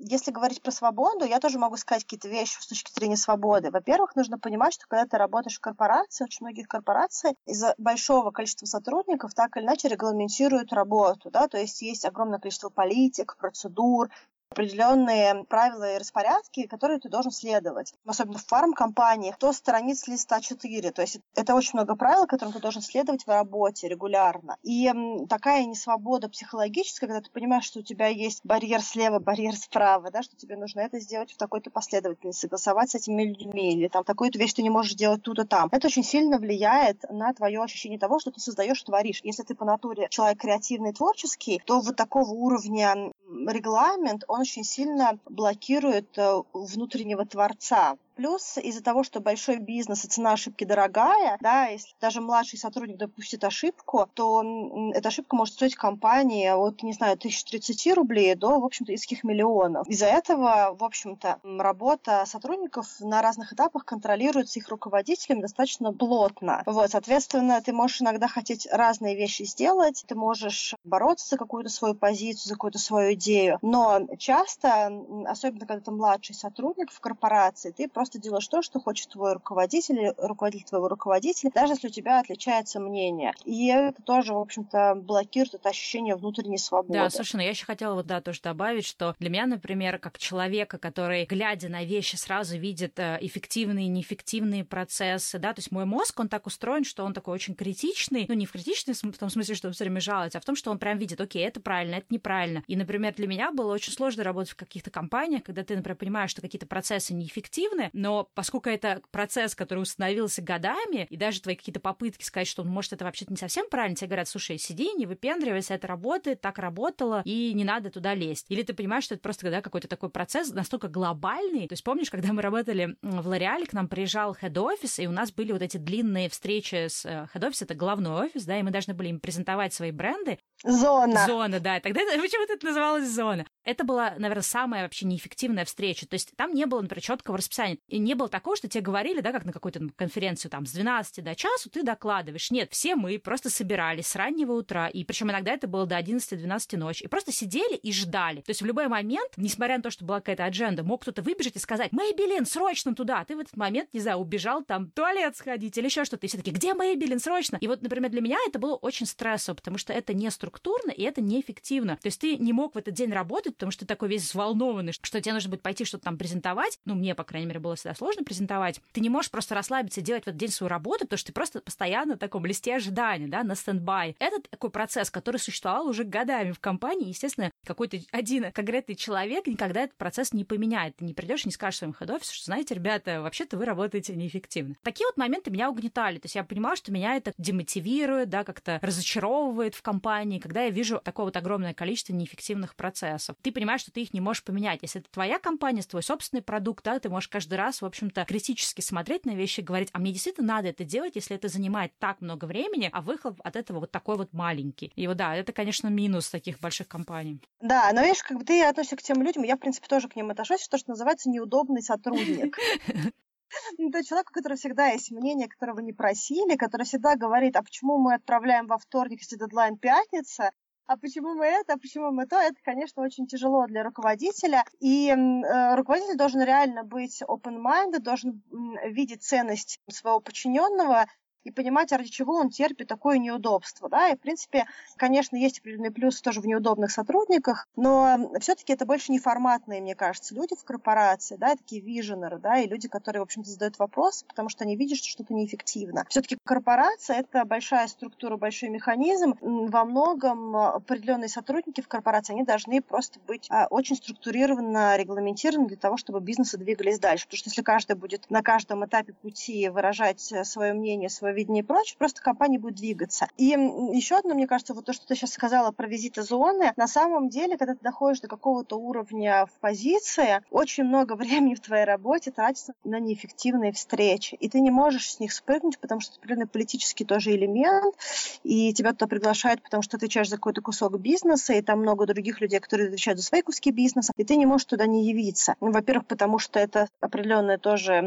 если говорить про свободу, я тоже могу сказать какие-то вещи с точки зрения свободы. Во-первых, нужно понимать, что когда ты работаешь в корпорации, очень многих корпораций из-за большого количества сотрудников так или иначе регламентируют работу, да, то есть есть огромное количество политик, процедур, определенные правила и распорядки, которые ты должен следовать. Особенно в фармкомпаниях, то страниц листа 4. То есть это очень много правил, которым ты должен следовать в работе регулярно. И такая несвобода психологическая, когда ты понимаешь, что у тебя есть барьер слева, барьер справа, да, что тебе нужно это сделать в такой-то последовательности, согласовать с этими людьми, или там такую-то вещь ты не можешь делать тут и там. Это очень сильно влияет на твое ощущение того, что ты создаешь, творишь. Если ты по натуре человек креативный, творческий, то вот такого уровня регламент, он очень сильно блокирует э, внутреннего творца. Плюс из-за того, что большой бизнес и цена ошибки дорогая, да, если даже младший сотрудник допустит ошибку, то эта ошибка может стоить компании от, не знаю, 1030 рублей до, в общем-то, нескольких миллионов. Из-за этого, в общем-то, работа сотрудников на разных этапах контролируется их руководителем достаточно плотно. Вот, соответственно, ты можешь иногда хотеть разные вещи сделать, ты можешь бороться за какую-то свою позицию, за какую-то свою идею, но часто, особенно когда ты младший сотрудник в корпорации, ты просто делаешь то, что хочет твой руководитель или руководитель твоего руководителя, даже если у тебя отличается мнение. И это тоже, в общем-то, блокирует это ощущение внутренней свободы. Да, слушай, ну я еще хотела вот, да, тоже добавить, что для меня, например, как человека, который, глядя на вещи, сразу видит э, эффективные и неэффективные процессы, да, то есть мой мозг, он так устроен, что он такой очень критичный, ну не в критичном в том смысле, что он все время жалуется, а в том, что он прям видит, окей, это правильно, это неправильно. И, например, для меня было очень сложно работать в каких-то компаниях, когда ты, например, понимаешь, что какие-то процессы неэффективны, но поскольку это процесс, который установился годами, и даже твои какие-то попытки сказать, что, может, это вообще-то не совсем правильно, тебе говорят, слушай, сиди, не выпендривайся, это работает, так работало, и не надо туда лезть. Или ты понимаешь, что это просто когда какой-то такой процесс настолько глобальный. То есть помнишь, когда мы работали в Лореале, к нам приезжал хед-офис, и у нас были вот эти длинные встречи с хед-офис, э, это главный офис, да, и мы должны были им презентовать свои бренды. Зона. Зона, да. Тогда почему-то это называлось зона. Это была, наверное, самая вообще неэффективная встреча. То есть там не было, например, четкого расписания. И не было такого, что тебе говорили, да, как на какой-то конференцию, там, с 12 до часу ты докладываешь. Нет, все мы просто собирались с раннего утра, и причем иногда это было до 11-12 ночи, и просто сидели и ждали. То есть в любой момент, несмотря на то, что была какая-то адженда, мог кто-то выбежать и сказать, Мэйбелин, срочно туда! Ты в этот момент, не знаю, убежал там туалет сходить или еще что-то. И все таки где Мэйбелин, срочно? И вот, например, для меня это было очень стрессово, потому что это не структурно и это неэффективно. То есть ты не мог в этот день работать, потому что ты такой весь взволнованный, что тебе нужно будет пойти что-то там презентовать. Ну, мне, по крайней мере, было всегда сложно презентовать. Ты не можешь просто расслабиться и делать в этот день свою работу, потому что ты просто постоянно в таком листе ожидания, да, на стендбай. Это такой процесс, который существовал уже годами в компании. Естественно, какой-то один конкретный человек никогда этот процесс не поменяет. Ты не придешь и не скажешь своему хед-офису, что, знаете, ребята, вообще-то вы работаете неэффективно. Такие вот моменты меня угнетали. То есть я понимала, что меня это демотивирует, да, как-то разочаровывает в компании, когда я вижу такое вот огромное количество неэффективных процессов. Ты понимаешь, что ты их не можешь поменять. Если это твоя компания, твой собственный продукт, да, ты можешь каждый раз, в общем-то, критически смотреть на вещи говорить, а мне действительно надо это делать, если это занимает так много времени, а выхлоп от этого вот такой вот маленький. И вот да, это, конечно, минус таких больших компаний. Да, но видишь, как бы ты относишься к тем людям, я, в принципе, тоже к ним отношусь, что, что называется неудобный сотрудник. Это человек, у которого всегда есть мнение, которого не просили, который всегда говорит, а почему мы отправляем во вторник, если дедлайн пятница, а почему мы это, а почему мы то, это, конечно, очень тяжело для руководителя. И э, руководитель должен реально быть open-minded, должен э, видеть ценность своего подчиненного и понимать, ради чего он терпит такое неудобство. Да? И, в принципе, конечно, есть определенные плюсы тоже в неудобных сотрудниках, но все-таки это больше не форматные, мне кажется, люди в корпорации, да, такие виженеры, да, и люди, которые, в общем-то, задают вопрос, потому что они видят, что что-то неэффективно. Все-таки корпорация — это большая структура, большой механизм. Во многом определенные сотрудники в корпорации, они должны просто быть а, очень структурированно регламентированы для того, чтобы бизнесы двигались дальше. Потому что если каждый будет на каждом этапе пути выражать э, свое мнение, свое видение и прочее, просто компания будет двигаться. И еще одно, мне кажется, вот то, что ты сейчас сказала про визиты зоны, на самом деле, когда ты доходишь до какого-то уровня в позиции, очень много времени в твоей работе тратится на неэффективные встречи, и ты не можешь с них спрыгнуть, потому что это определенный политический тоже элемент, и тебя туда приглашают, потому что ты отвечаешь за какой-то кусок бизнеса, и там много других людей, которые отвечают за свои куски бизнеса, и ты не можешь туда не явиться. Ну, во-первых, потому что это определенный тоже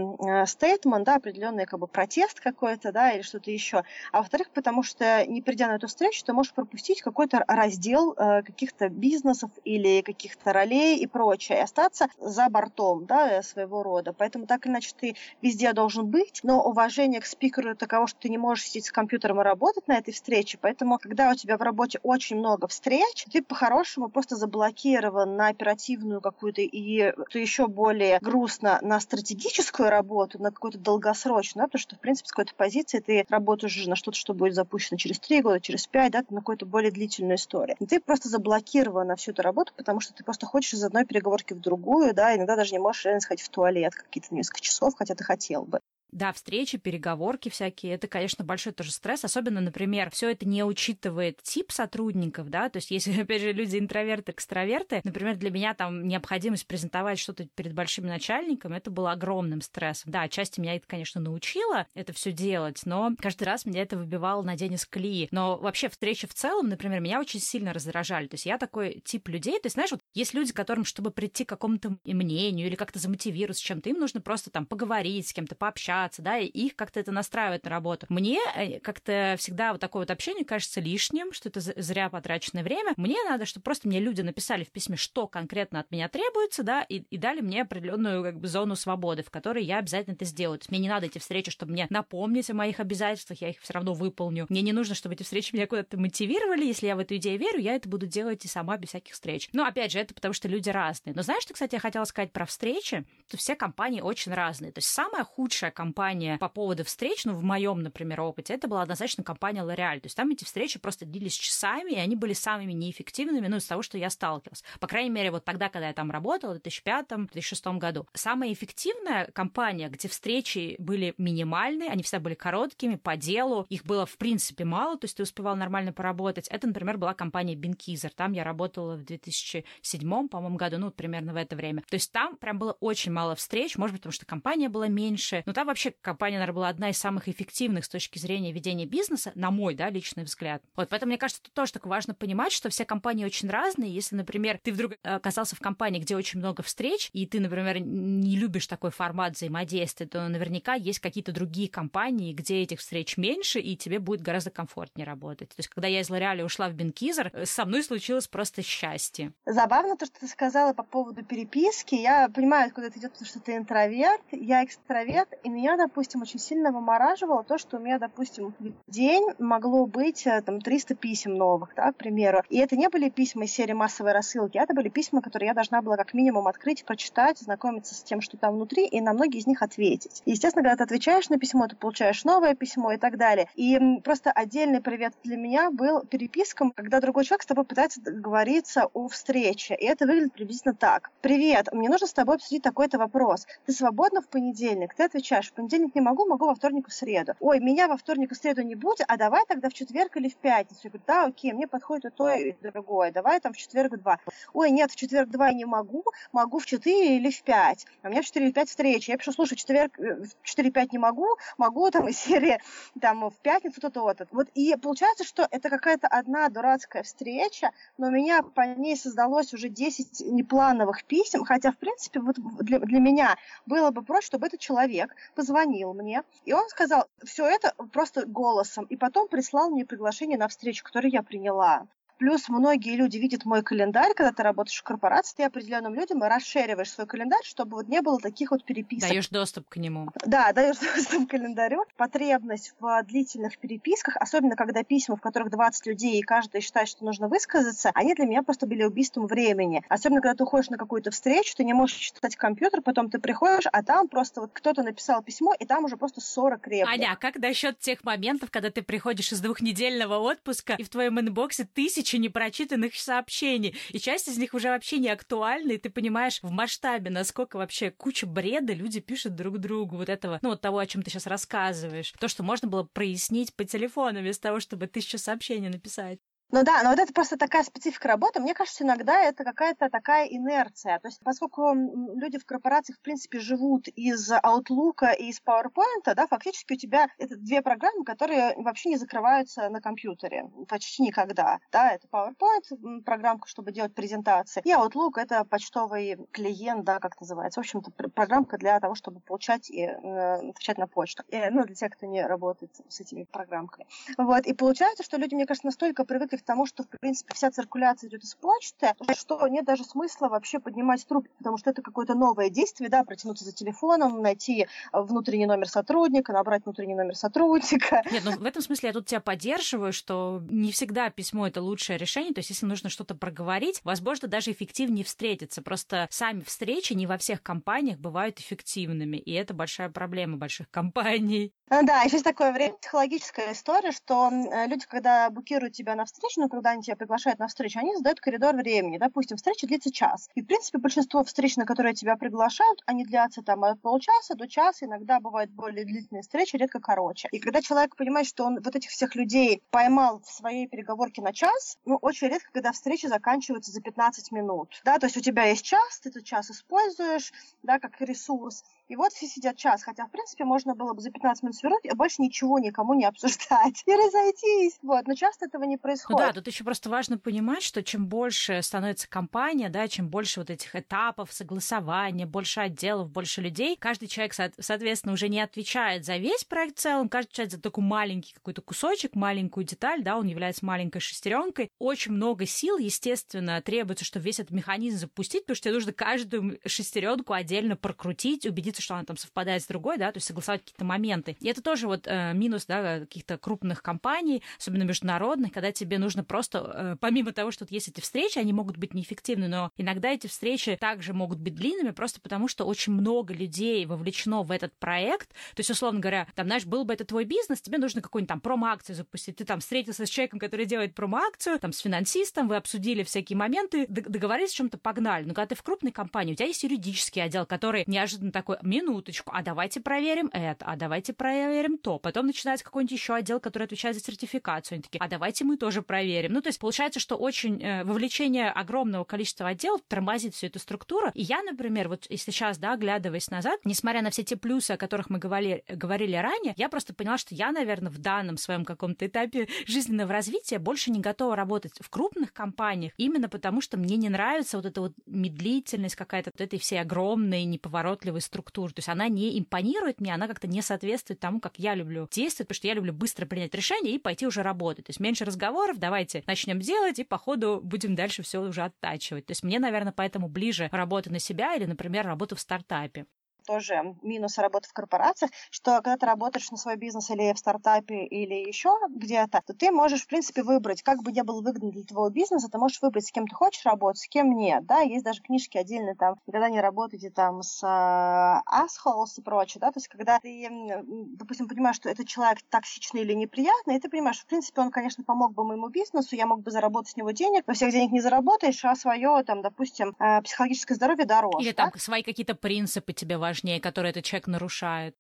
стейтмент, да, определенный как бы протест какой-то, да, или что-то еще. А во-вторых, потому что не придя на эту встречу, ты можешь пропустить какой-то раздел э, каких-то бизнесов или каких-то ролей и прочее, и остаться за бортом да, своего рода. Поэтому так или иначе ты везде должен быть, но уважение к спикеру таково, что ты не можешь сидеть с компьютером и работать на этой встрече. Поэтому, когда у тебя в работе очень много встреч, ты по-хорошему просто заблокирован на оперативную какую-то и, что еще более грустно, на стратегическую работу, на какую-то долгосрочную, да, потому что, в принципе, с какой-то позиции ты работаешь уже на что-то, что будет запущено через три года, через пять, да, на какую-то более длительную историю. И ты просто заблокирован на всю эту работу, потому что ты просто хочешь из одной переговорки в другую, да, иногда даже не можешь реально сходить в туалет какие-то несколько часов, хотя ты хотел бы. Да, встречи, переговорки всякие, это, конечно, большой тоже стресс, особенно, например, все это не учитывает тип сотрудников, да, то есть если, опять же, люди интроверты, экстраверты, например, для меня там необходимость презентовать что-то перед большим начальником, это было огромным стрессом. Да, отчасти меня это, конечно, научило это все делать, но каждый раз меня это выбивало на день из колеи. Но вообще встречи в целом, например, меня очень сильно раздражали. То есть я такой тип людей, то есть, знаешь, вот есть люди, которым, чтобы прийти к какому-то мнению или как-то замотивироваться чем-то, им нужно просто там поговорить с кем-то, пообщаться, общаться, да, и их как-то это настраивает на работу. Мне э, как-то всегда вот такое вот общение кажется лишним, что это зря потраченное время. Мне надо, чтобы просто мне люди написали в письме, что конкретно от меня требуется, да, и, и дали мне определенную как бы зону свободы, в которой я обязательно это сделаю. Мне не надо эти встречи, чтобы мне напомнить о моих обязательствах, я их все равно выполню. Мне не нужно, чтобы эти встречи меня куда-то мотивировали. Если я в эту идею верю, я это буду делать и сама без всяких встреч. Но опять же, это потому что люди разные. Но знаешь, что, кстати, я хотела сказать про встречи? То все компании очень разные. То есть самая худшая компания компания по поводу встреч, ну, в моем, например, опыте, это была однозначно компания L'Oreal. То есть там эти встречи просто длились часами, и они были самыми неэффективными, ну, из того, что я сталкивалась. По крайней мере, вот тогда, когда я там работала, в 2005-2006 году. Самая эффективная компания, где встречи были минимальные, они всегда были короткими, по делу, их было, в принципе, мало, то есть ты успевал нормально поработать. Это, например, была компания Бинкизер. Там я работала в 2007, по-моему, году, ну, примерно в это время. То есть там прям было очень мало встреч, может быть, потому что компания была меньше, но там вообще компания, наверное, была одна из самых эффективных с точки зрения ведения бизнеса, на мой, да, личный взгляд. Вот, поэтому мне кажется, тут тоже так важно понимать, что все компании очень разные. Если, например, ты вдруг оказался в компании, где очень много встреч, и ты, например, не любишь такой формат взаимодействия, то наверняка есть какие-то другие компании, где этих встреч меньше, и тебе будет гораздо комфортнее работать. То есть, когда я из Лореаля ушла в Бенкизер, со мной случилось просто счастье. Забавно то, что ты сказала по поводу переписки. Я понимаю, откуда это идет, потому что ты интроверт, я экстраверт, и меня допустим, очень сильно вымораживало то, что у меня, допустим, в день могло быть э, там 300 писем новых, да, к примеру. И это не были письма из серии массовой рассылки, это были письма, которые я должна была как минимум открыть, прочитать, знакомиться с тем, что там внутри, и на многие из них ответить. И, естественно, когда ты отвечаешь на письмо, ты получаешь новое письмо и так далее. И просто отдельный привет для меня был перепискам, когда другой человек с тобой пытается договориться о встрече. И это выглядит приблизительно так. «Привет, мне нужно с тобой обсудить такой-то вопрос. Ты свободна в понедельник?» Ты отвечаешь «В понедельник не могу, могу во вторник и в среду. Ой, меня во вторник и в среду не будет, а давай тогда в четверг или в пятницу. Я говорю, да, окей, мне подходит и то, и другое. Давай там в четверг два. Ой, нет, в четверг два я не могу, могу в четыре или в пять. А у меня в четыре или пять встречи. Я пишу, слушай, в четверг э, в четыре пять не могу, могу там из серии там в пятницу то-то, вот. Вот и получается, что это какая-то одна дурацкая встреча, но у меня по ней создалось уже 10 неплановых писем, хотя, в принципе, вот для, для меня было бы проще, чтобы этот человек позвонил мне, и он сказал все это просто голосом, и потом прислал мне приглашение на встречу, которую я приняла. Плюс многие люди видят мой календарь, когда ты работаешь в корпорации, ты определенным людям расшириваешь свой календарь, чтобы вот не было таких вот переписок. Даешь доступ к нему. Да, даешь доступ к календарю. Потребность в длительных переписках, особенно когда письма, в которых 20 людей, и каждый считает, что нужно высказаться, они для меня просто были убийством времени. Особенно, когда ты уходишь на какую-то встречу, ты не можешь читать компьютер, потом ты приходишь, а там просто вот кто-то написал письмо, и там уже просто 40 реплик. Аня, а как насчет тех моментов, когда ты приходишь из двухнедельного отпуска, и в твоем инбоксе тысячи тысячи непрочитанных сообщений, и часть из них уже вообще не актуальна, и ты понимаешь в масштабе, насколько вообще куча бреда люди пишут друг другу вот этого, ну вот того, о чем ты сейчас рассказываешь, то, что можно было прояснить по телефону вместо того, чтобы тысячу сообщений написать. Ну да, но вот это просто такая специфика работы. Мне кажется, иногда это какая-то такая инерция. То есть поскольку люди в корпорациях, в принципе, живут из Outlook и из PowerPoint, да, фактически у тебя это две программы, которые вообще не закрываются на компьютере почти никогда. Да, это PowerPoint, программка, чтобы делать презентации, и Outlook — это почтовый клиент, да, как называется. В общем-то, программка для того, чтобы получать и э, отвечать на почту. И, ну, для тех, кто не работает с этими программками. Вот. И получается, что люди, мне кажется, настолько привыкли тому, что, в принципе, вся циркуляция идет почты, что нет даже смысла вообще поднимать трубку, потому что это какое-то новое действие, да, протянуться за телефоном, найти внутренний номер сотрудника, набрать внутренний номер сотрудника. Нет, ну в этом смысле я тут тебя поддерживаю, что не всегда письмо это лучшее решение, то есть если нужно что-то проговорить, возможно, даже эффективнее встретиться. Просто сами встречи не во всех компаниях бывают эффективными, и это большая проблема больших компаний. Ну да, еще есть такое время, психологическая история, что люди, когда букируют тебя на встречу, ну, когда они тебя приглашают на встречу, они задают коридор времени. Допустим, встреча длится час. И, в принципе, большинство встреч, на которые тебя приглашают, они длятся там от полчаса до часа. Иногда бывают более длительные встречи, редко короче. И когда человек понимает, что он вот этих всех людей поймал в своей переговорке на час, ну, очень редко, когда встреча заканчивается за 15 минут. Да, то есть у тебя есть час, ты этот час используешь, да, как ресурс, и вот все сидят час, хотя, в принципе, можно было бы за 15 минут свернуть и больше ничего никому не обсуждать и разойтись. Вот, но часто этого не происходит. Ну да, тут еще просто важно понимать, что чем больше становится компания, да, чем больше вот этих этапов согласования, больше отделов, больше людей, каждый человек, соответственно, уже не отвечает за весь проект в целом, каждый отвечает за такой маленький какой-то кусочек, маленькую деталь, да, он является маленькой шестеренкой. Очень много сил, естественно, требуется, чтобы весь этот механизм запустить, потому что тебе нужно каждую шестеренку отдельно прокрутить, убедиться, что она там совпадает с другой, да, то есть согласовать какие-то моменты. И это тоже вот э, минус, да, каких-то крупных компаний, особенно международных, когда тебе нужно просто, э, помимо того, что есть эти встречи, они могут быть неэффективны, но иногда эти встречи также могут быть длинными, просто потому что очень много людей вовлечено в этот проект. То есть, условно говоря, там, знаешь, был бы это твой бизнес, тебе нужно какую-нибудь там промо-акцию запустить. Ты там встретился с человеком, который делает промо-акцию, там, с финансистом, вы обсудили всякие моменты, договорились о чем-то, погнали. Но когда ты в крупной компании, у тебя есть юридический отдел, который неожиданно такой, минуточку, а давайте проверим это, а давайте проверим то. Потом начинается какой-нибудь еще отдел, который отвечает за сертификацию. Они такие, а давайте мы тоже проверим. Ну, то есть получается, что очень э, вовлечение огромного количества отделов тормозит всю эту структуру. И я, например, вот если сейчас, да, оглядываясь назад, несмотря на все те плюсы, о которых мы говорили, говорили ранее, я просто поняла, что я, наверное, в данном своем каком-то этапе жизненного развития больше не готова работать в крупных компаниях, именно потому что мне не нравится вот эта вот медлительность какая-то вот этой всей огромной неповоротливой структуры структуру. То есть она не импонирует мне, она как-то не соответствует тому, как я люблю действовать, потому что я люблю быстро принять решение и пойти уже работать. То есть меньше разговоров, давайте начнем делать, и по ходу будем дальше все уже оттачивать. То есть мне, наверное, поэтому ближе работа на себя или, например, работа в стартапе тоже минус работы в корпорациях, что когда ты работаешь на свой бизнес или в стартапе, или еще где-то, то ты можешь, в принципе, выбрать, как бы не был выгоден для твоего бизнеса, ты можешь выбрать, с кем ты хочешь работать, с кем нет, да, есть даже книжки отдельные там, когда не работаете там с э, assholes и прочее, да, то есть когда ты, допустим, понимаешь, что этот человек токсичный или неприятный, и ты понимаешь, в принципе, он, конечно, помог бы моему бизнесу, я мог бы заработать с него денег, но всех денег не заработаешь, а свое, там, допустим, э, психологическое здоровье дороже. Или там свои какие-то принципы тебе важны важнее, которые этот человек нарушает.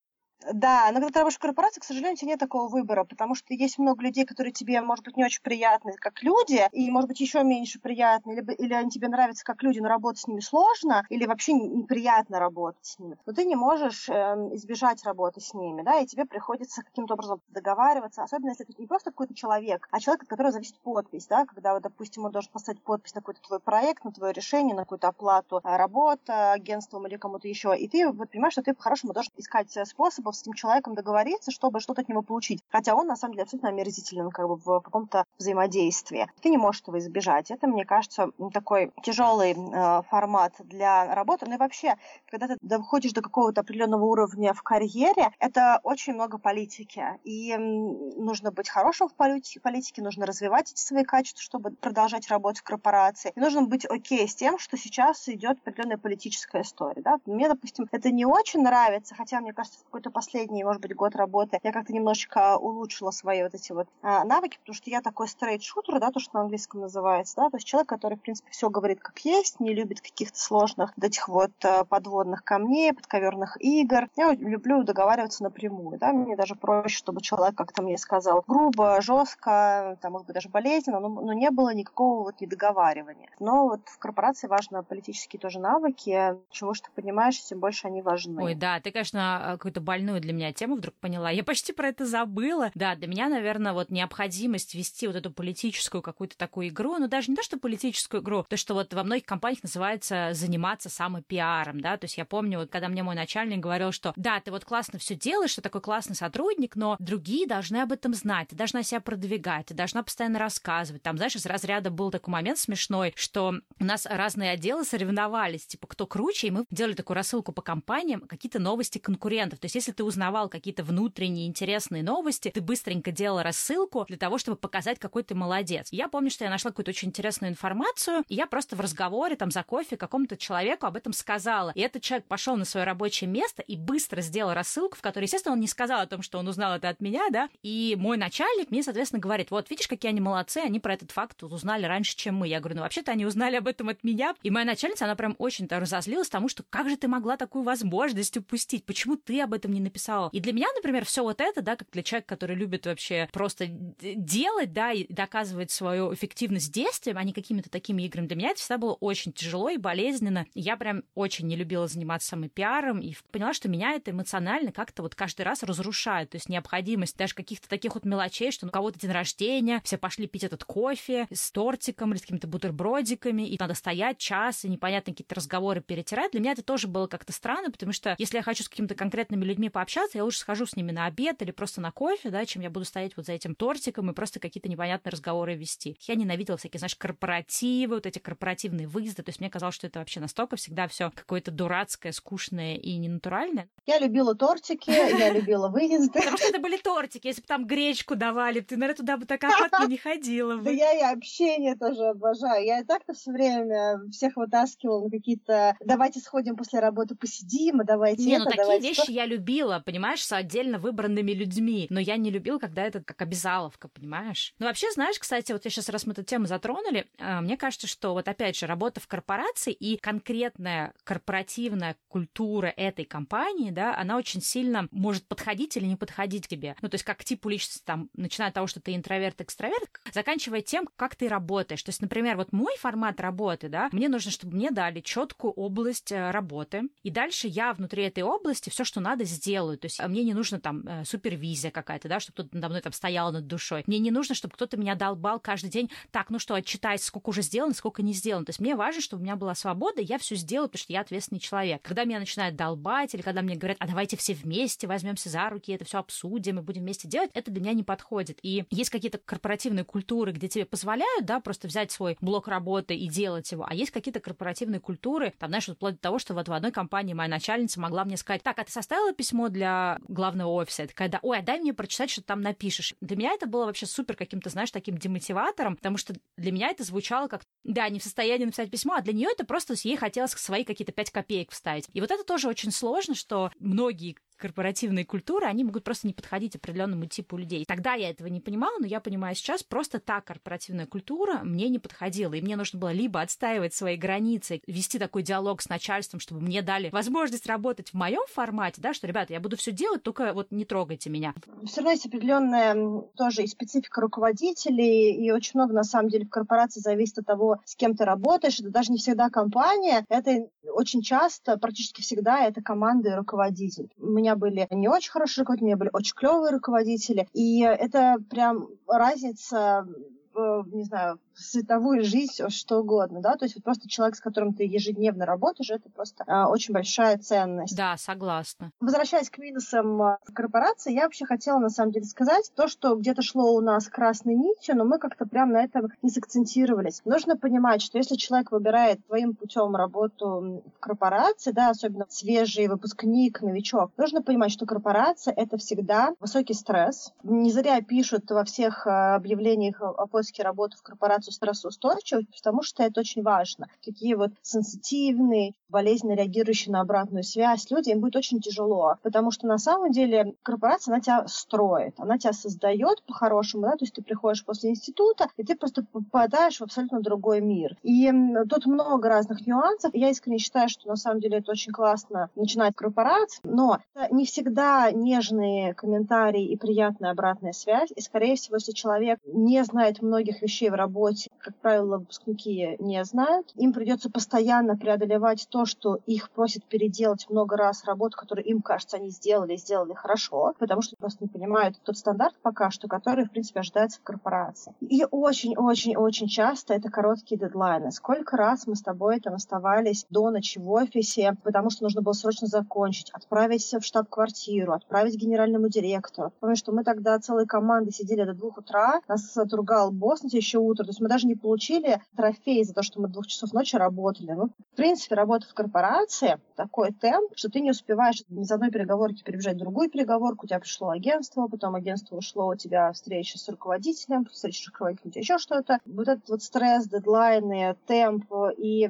Да, но когда ты работаешь в корпорации, к сожалению, у тебя нет такого выбора, потому что есть много людей, которые тебе, может быть, не очень приятны как люди, и, может быть, еще меньше приятны, либо, или они тебе нравятся как люди, но работать с ними сложно, или вообще неприятно работать с ними. Но ты не можешь э, избежать работы с ними, да, и тебе приходится каким-то образом договариваться, особенно если это не просто какой-то человек, а человек, от которого зависит подпись, да, когда, вот, допустим, он должен поставить подпись на какой-то твой проект, на твое решение, на какую-то оплату э, работы агентством или кому-то еще, и ты вот понимаешь, что ты по-хорошему должен искать э, с этим человеком договориться, чтобы что-то от него получить. Хотя он, на самом деле, абсолютно омерзителен как бы в каком-то взаимодействии. Ты не можешь этого избежать. Это, мне кажется, такой тяжелый э, формат для работы. Ну и вообще, когда ты доходишь до какого-то определенного уровня в карьере, это очень много политики. И нужно быть хорошим в политике, нужно развивать эти свои качества, чтобы продолжать работать в корпорации. И нужно быть окей с тем, что сейчас идет определенная политическая история. Да? Мне, допустим, это не очень нравится, хотя, мне кажется, в какой-то последний, может быть, год работы я как-то немножечко улучшила свои вот эти вот а, навыки, потому что я такой стрейт-шутер, да, то, что на английском называется, да, то есть человек, который, в принципе, все говорит как есть, не любит каких-то сложных вот этих вот а, подводных камней, подковерных игр. Я люблю договариваться напрямую, да, мне даже проще, чтобы человек как-то мне сказал грубо, жестко, там, может быть, даже болезненно, но, но не было никакого вот недоговаривания. Но вот в корпорации важно политические тоже навыки, чего что понимаешь, тем больше они важны. Ой, да, ты, конечно, какую-то больную для меня тему вдруг поняла. Я почти про это забыла. Да, для меня, наверное, вот необходимость вести вот эту политическую какую-то такую игру, ну даже не то, что политическую игру, то, что вот во многих компаниях называется заниматься самопиаром, да, то есть я помню, вот когда мне мой начальник говорил, что да, ты вот классно все делаешь, ты такой классный сотрудник, но другие должны об этом знать, ты должна себя продвигать, ты должна постоянно рассказывать. Там, знаешь, из разряда был такой момент смешной, что у нас разные отделы соревновались, типа, кто круче, и мы делали такую рассылку по компаниям, какие-то новости конкурентов. То есть, если ты узнавал какие-то внутренние интересные новости, ты быстренько делал рассылку для того, чтобы показать, какой ты молодец. Я помню, что я нашла какую-то очень интересную информацию, и я просто в разговоре там за кофе какому-то человеку об этом сказала. И этот человек пошел на свое рабочее место и быстро сделал рассылку, в которой, естественно, он не сказал о том, что он узнал это от меня, да, и мой начальник мне, соответственно, говорит, вот, видишь, какие они молодцы, они про этот факт узнали раньше, чем мы. Я говорю, ну, вообще-то они узнали об этом от меня. И моя начальница, она прям очень-то разозлилась тому, что как же ты могла такую возможность упустить? Почему ты об этом не написала? И для меня, например, все вот это, да, как для человека, который любит вообще просто делать, да, и доказывать свою эффективность действием, а не какими-то такими играми, для меня это всегда было очень тяжело и болезненно. Я прям очень не любила заниматься самым пиаром и поняла, что меня это эмоционально как-то вот каждый раз разрушает. То есть необходимость даже каких-то таких вот мелочей, что у кого-то день рождения, все пошли пить этот кофе с тортиком или с какими-то бутербродиками, и надо стоять час, и непонятно какие-то разговоры перетирать. Для меня это тоже было как-то странно, потому что если я хочу с какими-то конкретными людьми пообщаться, я лучше схожу с ними на обед или просто на кофе, да, чем я буду стоять вот за этим тортиком и просто какие-то непонятные разговоры вести. Я ненавидела всякие, знаешь, корпоративы, вот эти корпоративные выезды. То есть мне казалось, что это вообще настолько всегда все какое-то дурацкое, скучное и ненатуральное. Я любила тортики, я любила выезды. Потому что это были тортики. Если бы там гречку давали, ты, наверное, туда бы так охотно не ходила. Да я и общение тоже обожаю. Я и так-то все время всех вытаскивала на какие-то «давайте сходим после работы, посидим, и давайте Не, это, ну такие давайте вещи то». я любила, понимаешь, с отдельно выбранными людьми. Но я не любила, когда это как обязаловка, понимаешь? Ну, вообще, знаешь, кстати, вот я сейчас, раз мы эту тему затронули, э, мне кажется, что вот опять же, работа в корпорации и конкретная корпоративная культура этой компании, да, она очень сильно может подходить или не подходить к тебе. Ну, то есть как типу личности, там, начиная от того, что ты интроверт, экстраверт, заканчивая тем, как ты работаешь. То есть, например, вот мой формат работы, да, мне нужно, чтобы мне дали четкую область э, работы, и дальше я внутри этой области все, что надо, сделаю. То есть а мне не нужно там э, супервизия какая-то, да, чтобы кто-то надо мной там стоял над душой. Мне не нужно, чтобы кто-то меня долбал каждый день. Так, ну что, отчитайся, сколько уже сделано, сколько не сделано. То есть мне важно, чтобы у меня была свобода, я все сделаю, потому что я ответственный человек. Когда меня начинают долбать, или когда мне говорят, а давайте все вместе возьмемся за руки, это все обсудим и будем вместе делать, это для меня не подходит. И есть какие-то корпоративные культуры, где тебе позволяют, да, просто взять свой блок работы и делать его, а есть какие-то корпоративные культуры, там, знаешь, вплоть до того, что вот в одной компании моя начальница могла мне сказать, так, а ты составила письмо для главного офиса? Я такая, да, ой, а дай мне прочитать, что ты там напишешь. Для меня это было вообще супер каким-то, знаешь, таким демотиватором, потому что для меня это звучало как, да, не в состоянии написать письмо, а для нее это просто ей хотелось свои какие-то пять копеек вставить. И вот это тоже очень сложно, что многие корпоративные культуры, они могут просто не подходить определенному типу людей. Тогда я этого не понимала, но я понимаю сейчас, просто та корпоративная культура мне не подходила, и мне нужно было либо отстаивать свои границы, вести такой диалог с начальством, чтобы мне дали возможность работать в моем формате, да, что, ребята, я буду все делать, только вот не трогайте меня. Все равно есть определенная тоже и специфика руководителей, и очень много, на самом деле, в корпорации зависит от того, с кем ты работаешь. Это даже не всегда компания, это очень часто, практически всегда, это команда и руководитель. У меня были не очень хорошие руководители, у меня были очень клевые руководители, и это прям разница в, не знаю, световую жизнь, что угодно, да, то есть вот просто человек, с которым ты ежедневно работаешь, это просто э, очень большая ценность. Да, согласна. Возвращаясь к минусам а, корпорации, я вообще хотела на самом деле сказать то, что где-то шло у нас красной нитью, но мы как-то прям на этом не сакцентировались. Нужно понимать, что если человек выбирает своим путем работу в корпорации, да, особенно свежий выпускник, новичок, нужно понимать, что корпорация это всегда высокий стресс. Не зря пишут во всех объявлениях о поиске работы в корпорацию стрессоустойчивость, потому что это очень важно. Такие вот сенситивные, болезненно реагирующие на обратную связь люди, им будет очень тяжело, потому что на самом деле корпорация, она тебя строит, она тебя создает по-хорошему, да, то есть ты приходишь после института, и ты просто попадаешь в абсолютно другой мир. И тут много разных нюансов. Я искренне считаю, что на самом деле это очень классно начинать корпорации, но не всегда нежные комментарии и приятная обратная связь. И, скорее всего, если человек не знает многих вещей в работе, как правило, выпускники не знают, им придется постоянно преодолевать то, что их просят переделать много раз работу, которую им кажется, они сделали, сделали хорошо, потому что просто не понимают тот стандарт пока что, который, в принципе, ожидается в корпорации. И очень-очень-очень часто это короткие дедлайны. Сколько раз мы с тобой там оставались до ночи в офисе, потому что нужно было срочно закончить, отправить в штаб-квартиру, отправить генеральному директору. Помню, что мы тогда целой командой сидели до двух утра, нас отругал босс на следующее утро, то есть мы даже не получили трофей за то, что мы двух часов ночи работали. Ну, в принципе, работа в корпорации такой темп, что ты не успеваешь из одной переговорки перебежать в другую переговорку, у тебя пришло агентство, потом агентство ушло, у тебя встреча с руководителем, встреча с руководителем, у тебя еще что-то. Вот этот вот стресс, дедлайны, темп и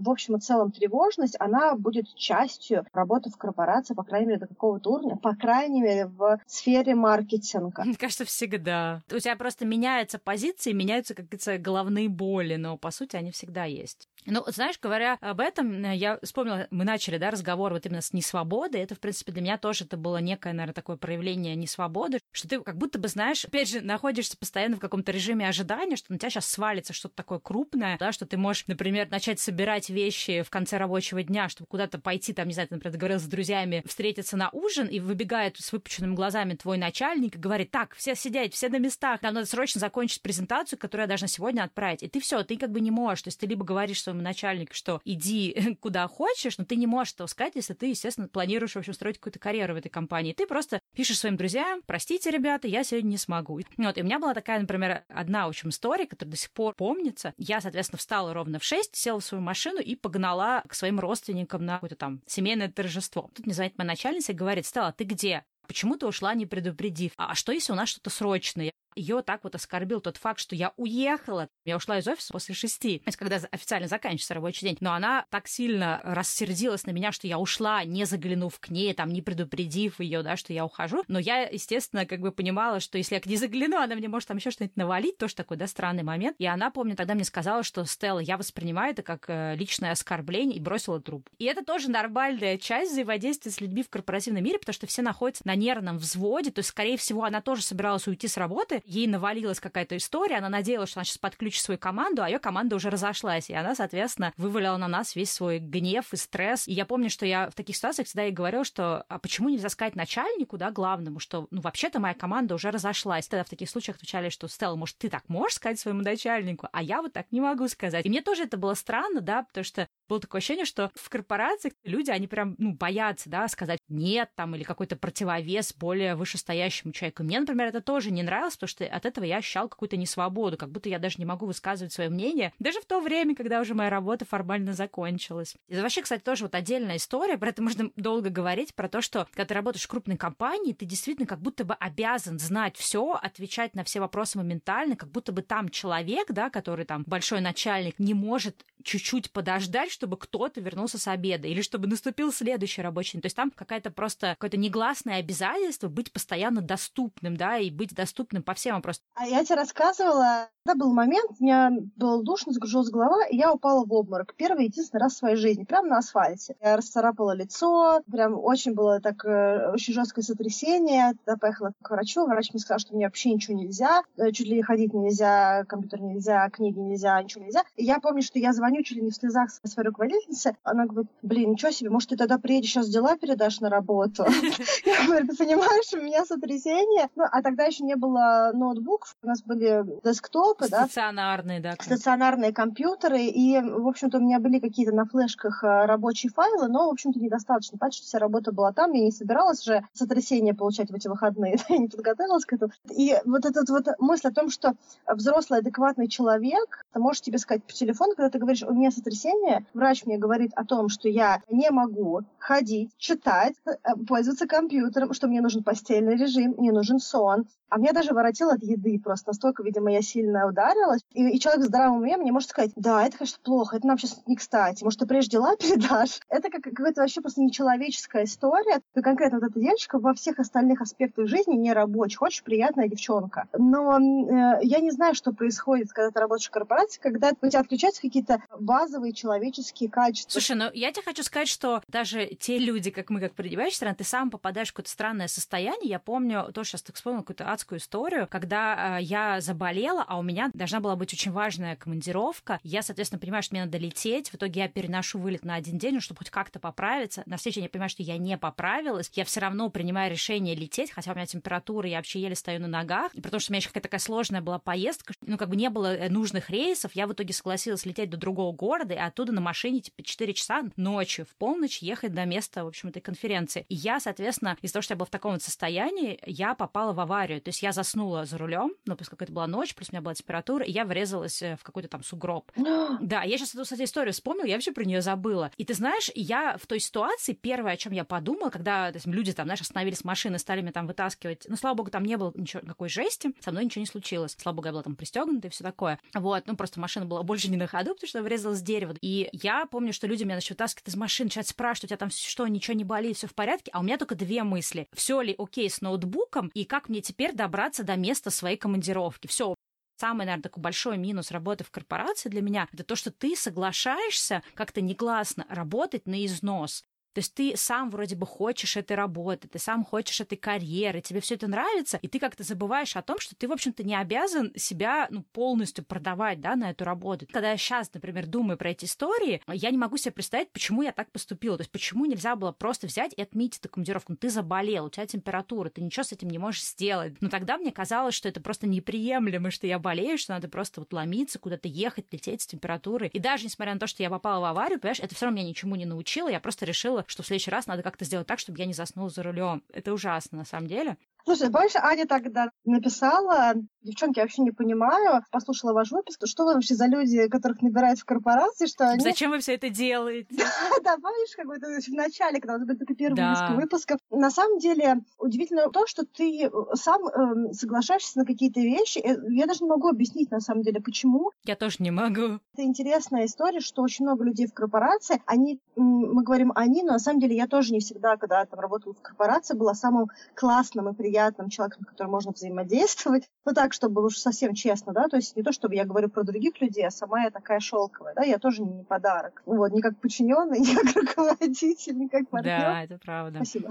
в общем и целом тревожность, она будет частью работы в корпорации, по крайней мере, до какого-то уровня, по крайней мере, в сфере маркетинга. Мне кажется, всегда. У тебя просто меняются позиции, меняются, как говорится, головные боли, но, по сути, они всегда есть. Ну, знаешь, говоря об этом, я вспомнила, мы начали, да, разговор вот именно с несвободой. Это, в принципе, для меня тоже это было некое, наверное, такое проявление несвободы, что ты как будто бы, знаешь, опять же, находишься постоянно в каком-то режиме ожидания, что на тебя сейчас свалится что-то такое крупное, да, что ты можешь, например, начать собирать вещи в конце рабочего дня, чтобы куда-то пойти, там, не знаю, ты, например, договорился с друзьями встретиться на ужин, и выбегает с выпученными глазами твой начальник и говорит, так, все сидеть, все на местах, нам надо срочно закончить презентацию, которую я должна сегодня отправить. И ты все, ты как бы не можешь. То есть ты либо говоришь своему начальнику, что иди куда хочешь, но ты не можешь этого сказать, если ты, естественно, планируешь, в общем, строить какую-то карьеру в этой компании. Ты просто пишешь своим друзьям, простите, ребята, я сегодня не смогу. Вот, и у меня была такая, например, одна, в общем, история, которая до сих пор помнится. Я, соответственно, встала ровно в 6, села в свою машину и погнала к своим родственникам на какое-то там семейное торжество. Тут мне звонит моя начальница и говорит, Стелла, ты где? Почему ты ушла, не предупредив? А что, если у нас что-то срочное? Ее так вот оскорбил тот факт, что я уехала. Я ушла из офиса после шести, когда официально заканчивается рабочий день. Но она так сильно рассердилась на меня, что я ушла, не заглянув к ней, там, не предупредив ее, да, что я ухожу. Но я, естественно, как бы понимала, что если я к ней загляну, она мне может там еще что-нибудь навалить, тоже такой, да, странный момент. И она, помню, тогда мне сказала, что Стелла, я воспринимаю это как э, личное оскорбление и бросила труп. И это тоже нормальная часть взаимодействия с людьми в корпоративном мире, потому что все находятся на нервном взводе, то есть, скорее всего, она тоже собиралась уйти с работы, ей навалилась какая-то история, она надеялась, что она сейчас подключит свою команду, а ее команда уже разошлась, и она, соответственно, вывалила на нас весь свой гнев и стресс. И я помню, что я в таких ситуациях всегда ей говорю, что а почему нельзя сказать начальнику, да, главному, что, ну, вообще-то моя команда уже разошлась. Тогда в таких случаях отвечали, что, Стелла, может, ты так можешь сказать своему начальнику, а я вот так не могу сказать. И мне тоже это было странно, да, потому что было такое ощущение, что в корпорациях люди, они прям, ну, боятся, да, сказать нет там или какой-то противовес более вышестоящему человеку. Мне, например, это тоже не нравилось, потому что от этого я ощущал какую-то несвободу, как будто я даже не могу высказывать свое мнение, даже в то время, когда уже моя работа формально закончилась. И вообще, кстати, тоже вот отдельная история, про это можно долго говорить, про то, что когда ты работаешь в крупной компании, ты действительно как будто бы обязан знать все, отвечать на все вопросы моментально, как будто бы там человек, да, который там большой начальник, не может чуть-чуть подождать, чтобы кто-то вернулся с обеда или чтобы наступил следующий рабочий день. То есть там какая-то просто какое-то негласное обязательство быть постоянно доступным, да, и быть доступным по всем вопросам. А я тебе рассказывала, да, был момент, у меня было душно, загружилась голова, и я упала в обморок. Первый единственный раз в своей жизни, прямо на асфальте. Я расцарапала лицо, прям очень было так, э, очень жесткое сотрясение. Тогда поехала к врачу, врач мне сказал, что мне вообще ничего нельзя, э, чуть ли ходить нельзя, компьютер нельзя, книги нельзя, ничего нельзя. И я помню, что я звоню чуть ли не в слезах своей руководительнице, она говорит, блин, ничего себе, может, ты тогда приедешь, сейчас дела передашь на работу? Я говорю, ты понимаешь, у меня сотрясение. Ну, а тогда еще не было ноутбуков, у нас были десктопы, да? Стационарные, да. Стационарные компьютеры, и, в общем-то, у меня были какие-то на флешках э, рабочие файлы, но, в общем-то, недостаточно. Что вся работа была там, я не собиралась же сотрясение получать в эти выходные, я не подготовилась к этому. И вот эта вот мысль о том, что взрослый, адекватный человек, может тебе сказать по телефону, когда ты говоришь, у меня сотрясение, врач мне говорит о том, что я не могу ходить, читать, э, пользоваться компьютером, что мне нужен постельный режим, мне нужен сон. А меня даже воротило от еды просто. Настолько, видимо, я сильно знаю, ударилась. И, и человек в здравом уме мне может сказать, да, это, конечно, плохо, это нам сейчас не кстати. Может, ты прежде дела передашь? Это как какая-то вообще просто нечеловеческая история. И конкретно вот эта девочка во всех остальных аспектах жизни не рабочая, очень приятная девчонка. Но э, я не знаю, что происходит, когда ты работаешь в корпорации, когда у тебя отключаются какие-то базовые человеческие качества. Слушай, ну я тебе хочу сказать, что даже те люди, как мы, как предпринимающие страны, ты сам попадаешь в какое-то странное состояние. Я помню, тоже сейчас так вспомнила какую-то адскую историю, когда э, я заболела, а у меня должна была быть очень важная командировка. Я, соответственно, понимаю, что мне надо лететь. В итоге я переношу вылет на один день, чтобы хоть как-то поправиться. На встрече я понимаю, что я не поправилась. Я все равно принимаю решение лететь, хотя у меня температура, я вообще еле стою на ногах. Потому что у меня еще какая-то такая сложная была поездка, ну, как бы не было э, нужных рейсов, я в итоге согласилась лететь до другого города и оттуда на машине типа 4 часа ночью в полночь ехать до места, в общем, этой конференции. И я, соответственно, из-за того, что я была в таком вот состоянии, я попала в аварию. То есть я заснула за рулем, ну, поскольку это была ночь, плюс у меня была температура, и я врезалась э, в какой-то там сугроб. да, я сейчас эту, кстати, историю вспомнила, я вообще про нее забыла. И ты знаешь, я в той ситуации, первое, о чем я подумала, когда есть, люди там, знаешь, остановились машины, стали меня там вытаскивать, ну, слава богу, там не было ничего, никакой жести, со мной ничего не случилось. Слава богу, я была там пристегнута и все такое. Вот, ну, просто машина была больше не на ходу, потому что врезалась в дерево. И я помню, что люди меня начали вытаскивать из машины, начинают спрашивать, у тебя там что, ничего не болит, все в порядке? А у меня только две мысли. Все ли окей с ноутбуком, и как мне теперь добраться до места своей командировки? Все, самый, наверное, такой большой минус работы в корпорации для меня, это то, что ты соглашаешься как-то негласно работать на износ. То есть ты сам вроде бы хочешь этой работы, ты сам хочешь этой карьеры, тебе все это нравится, и ты как-то забываешь о том, что ты, в общем-то, не обязан себя ну, полностью продавать да, на эту работу. Когда я сейчас, например, думаю про эти истории, я не могу себе представить, почему я так поступила. То есть почему нельзя было просто взять и отменить эту командировку. Ну, ты заболел, у тебя температура, ты ничего с этим не можешь сделать. Но тогда мне казалось, что это просто неприемлемо, что я болею, что надо просто вот ломиться, куда-то ехать, лететь с температурой. И даже несмотря на то, что я попала в аварию, понимаешь, это все равно меня ничему не научило, я просто решила, что в следующий раз надо как-то сделать так, чтобы я не заснул за рулем. Это ужасно, на самом деле. Слушай, больше Аня тогда написала, девчонки, я вообще не понимаю, послушала ваш выпуск, что вы вообще за люди, которых набирают в корпорации, что они... Зачем вы все это делаете? Да, помнишь, как бы в начале, когда у были только первые несколько выпусков. На самом деле, удивительно то, что ты сам эм, соглашаешься на какие-то вещи. Э, я даже не могу объяснить, на самом деле, почему. Я тоже не могу. Это интересная история, что очень много людей в корпорации, они, мы говорим они, но на самом деле я тоже не всегда, когда там работала в корпорации, была самым классным и приятным приятным человеком, с которым можно взаимодействовать. Ну так, чтобы уж совсем честно, да, то есть не то, чтобы я говорю про других людей, а сама я такая шелковая, да, я тоже не подарок. Вот, не как подчиненный, не как руководитель, не как партнер. Да, это правда. Спасибо.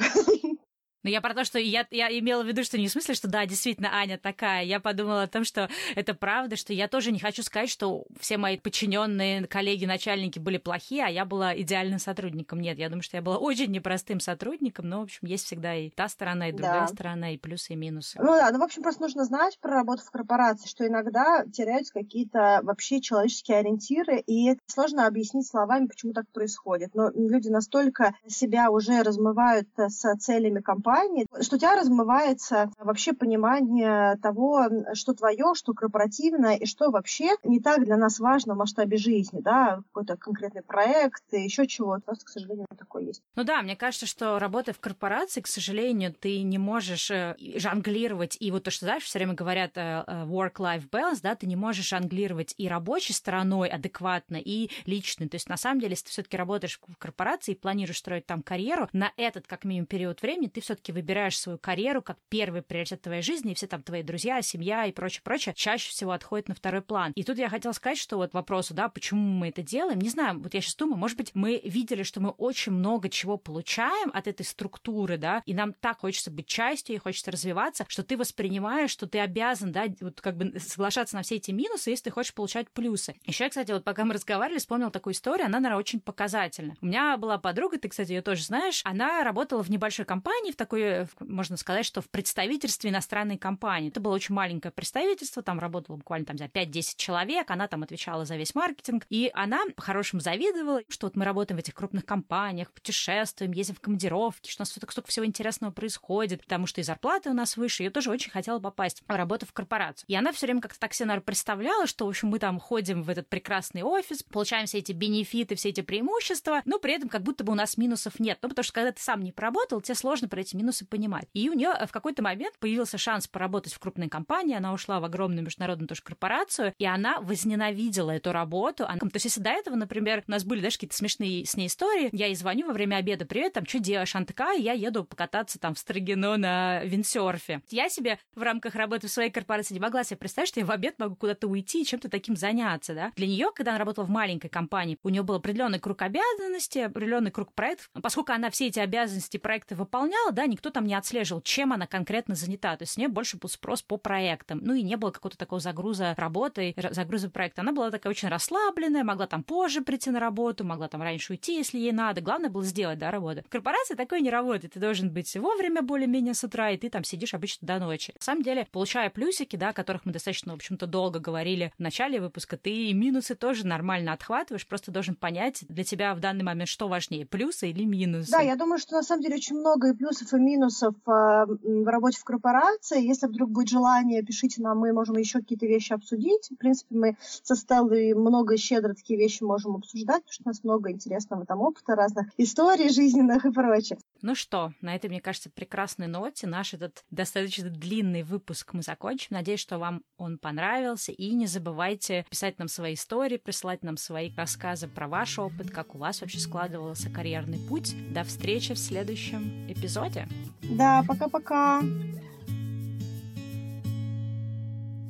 Но я про то, что я, я имела в виду, что не в смысле, что да, действительно, Аня такая. Я подумала о том, что это правда, что я тоже не хочу сказать, что все мои подчиненные коллеги, начальники были плохие, а я была идеальным сотрудником. Нет, я думаю, что я была очень непростым сотрудником, но, в общем, есть всегда и та сторона, и другая да. сторона, и плюсы, и минусы. Ну да, ну, в общем, просто нужно знать про работу в корпорации, что иногда теряются какие-то вообще человеческие ориентиры, и сложно объяснить словами, почему так происходит. Но люди настолько себя уже размывают с целями компании, компании, что у тебя размывается вообще понимание того, что твое, что корпоративное, и что вообще не так для нас важно в масштабе жизни, да, какой-то конкретный проект и еще чего-то. Просто, к сожалению, такое есть. Ну да, мне кажется, что работая в корпорации, к сожалению, ты не можешь э, жонглировать, и вот то, что, знаешь, все время говорят э, э, work-life balance, да, ты не можешь жонглировать и рабочей стороной адекватно, и личной. То есть, на самом деле, если ты все-таки работаешь в корпорации и планируешь строить там карьеру, на этот, как минимум, период времени ты все все-таки выбираешь свою карьеру как первый приоритет твоей жизни, и все там твои друзья, семья и прочее, прочее, чаще всего отходят на второй план. И тут я хотела сказать, что вот вопросу, да, почему мы это делаем, не знаю, вот я сейчас думаю, может быть, мы видели, что мы очень много чего получаем от этой структуры, да, и нам так хочется быть частью, и хочется развиваться, что ты воспринимаешь, что ты обязан, да, вот как бы соглашаться на все эти минусы, если ты хочешь получать плюсы. Еще, кстати, вот пока мы разговаривали, вспомнила такую историю, она, наверное, очень показательна. У меня была подруга, ты, кстати, ее тоже знаешь, она работала в небольшой компании, в такой такой, можно сказать, что в представительстве иностранной компании. Это было очень маленькое представительство, там работало буквально там, 5-10 человек, она там отвечала за весь маркетинг, и она по-хорошему завидовала, что вот мы работаем в этих крупных компаниях, путешествуем, ездим в командировки, что у нас столько, столько всего интересного происходит, потому что и зарплаты у нас выше, ее тоже очень хотела попасть в работу в корпорацию. И она все время как-то так себе, наверное, представляла, что, в общем, мы там ходим в этот прекрасный офис, получаем все эти бенефиты, все эти преимущества, но при этом как будто бы у нас минусов нет. Ну, потому что когда ты сам не поработал, тебе сложно про эти минусы понимать. И у нее в какой-то момент появился шанс поработать в крупной компании, она ушла в огромную международную тоже корпорацию, и она возненавидела эту работу. Она, то есть если до этого, например, у нас были даже какие-то смешные с ней истории, я ей звоню во время обеда, привет, там, что делаешь? Она такая, я еду покататься там в Строгино на виндсерфе. Я себе в рамках работы в своей корпорации не могла себе представить, что я в обед могу куда-то уйти и чем-то таким заняться, да. Для нее, когда она работала в маленькой компании, у нее был определенный круг обязанностей, определенный круг проектов. Поскольку она все эти обязанности проекты выполняла, да, никто там не отслеживал, чем она конкретно занята. То есть с нее больше был спрос по проектам. Ну и не было какого-то такого загруза работы, загруза проекта. Она была такая очень расслабленная, могла там позже прийти на работу, могла там раньше уйти, если ей надо. Главное было сделать, да, работу. В корпорации такое не работает. Ты должен быть вовремя более-менее с утра, и ты там сидишь обычно до ночи. На самом деле, получая плюсики, да, о которых мы достаточно, в общем-то, долго говорили в начале выпуска, ты и минусы тоже нормально отхватываешь, просто должен понять для тебя в данный момент, что важнее, плюсы или минусы. Да, я думаю, что на самом деле очень много и плюсов, и минусов э, в работе в корпорации. Если вдруг будет желание, пишите нам, мы можем еще какие-то вещи обсудить. В принципе, мы со Стеллой много щедро такие вещи можем обсуждать, потому что у нас много интересного там опыта, разных историй жизненных и прочее. Ну что, на этой, мне кажется, прекрасной ноте наш этот достаточно длинный выпуск мы закончим. Надеюсь, что вам он понравился. И не забывайте писать нам свои истории, присылать нам свои рассказы про ваш опыт, как у вас вообще складывался карьерный путь. До встречи в следующем эпизоде. Да, пока-пока.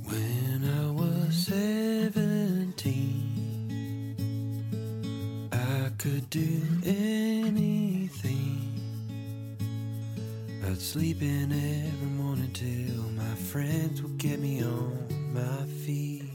When I was 17, I could do anything. I'd sleep in every morning till my friends would get me on my feet.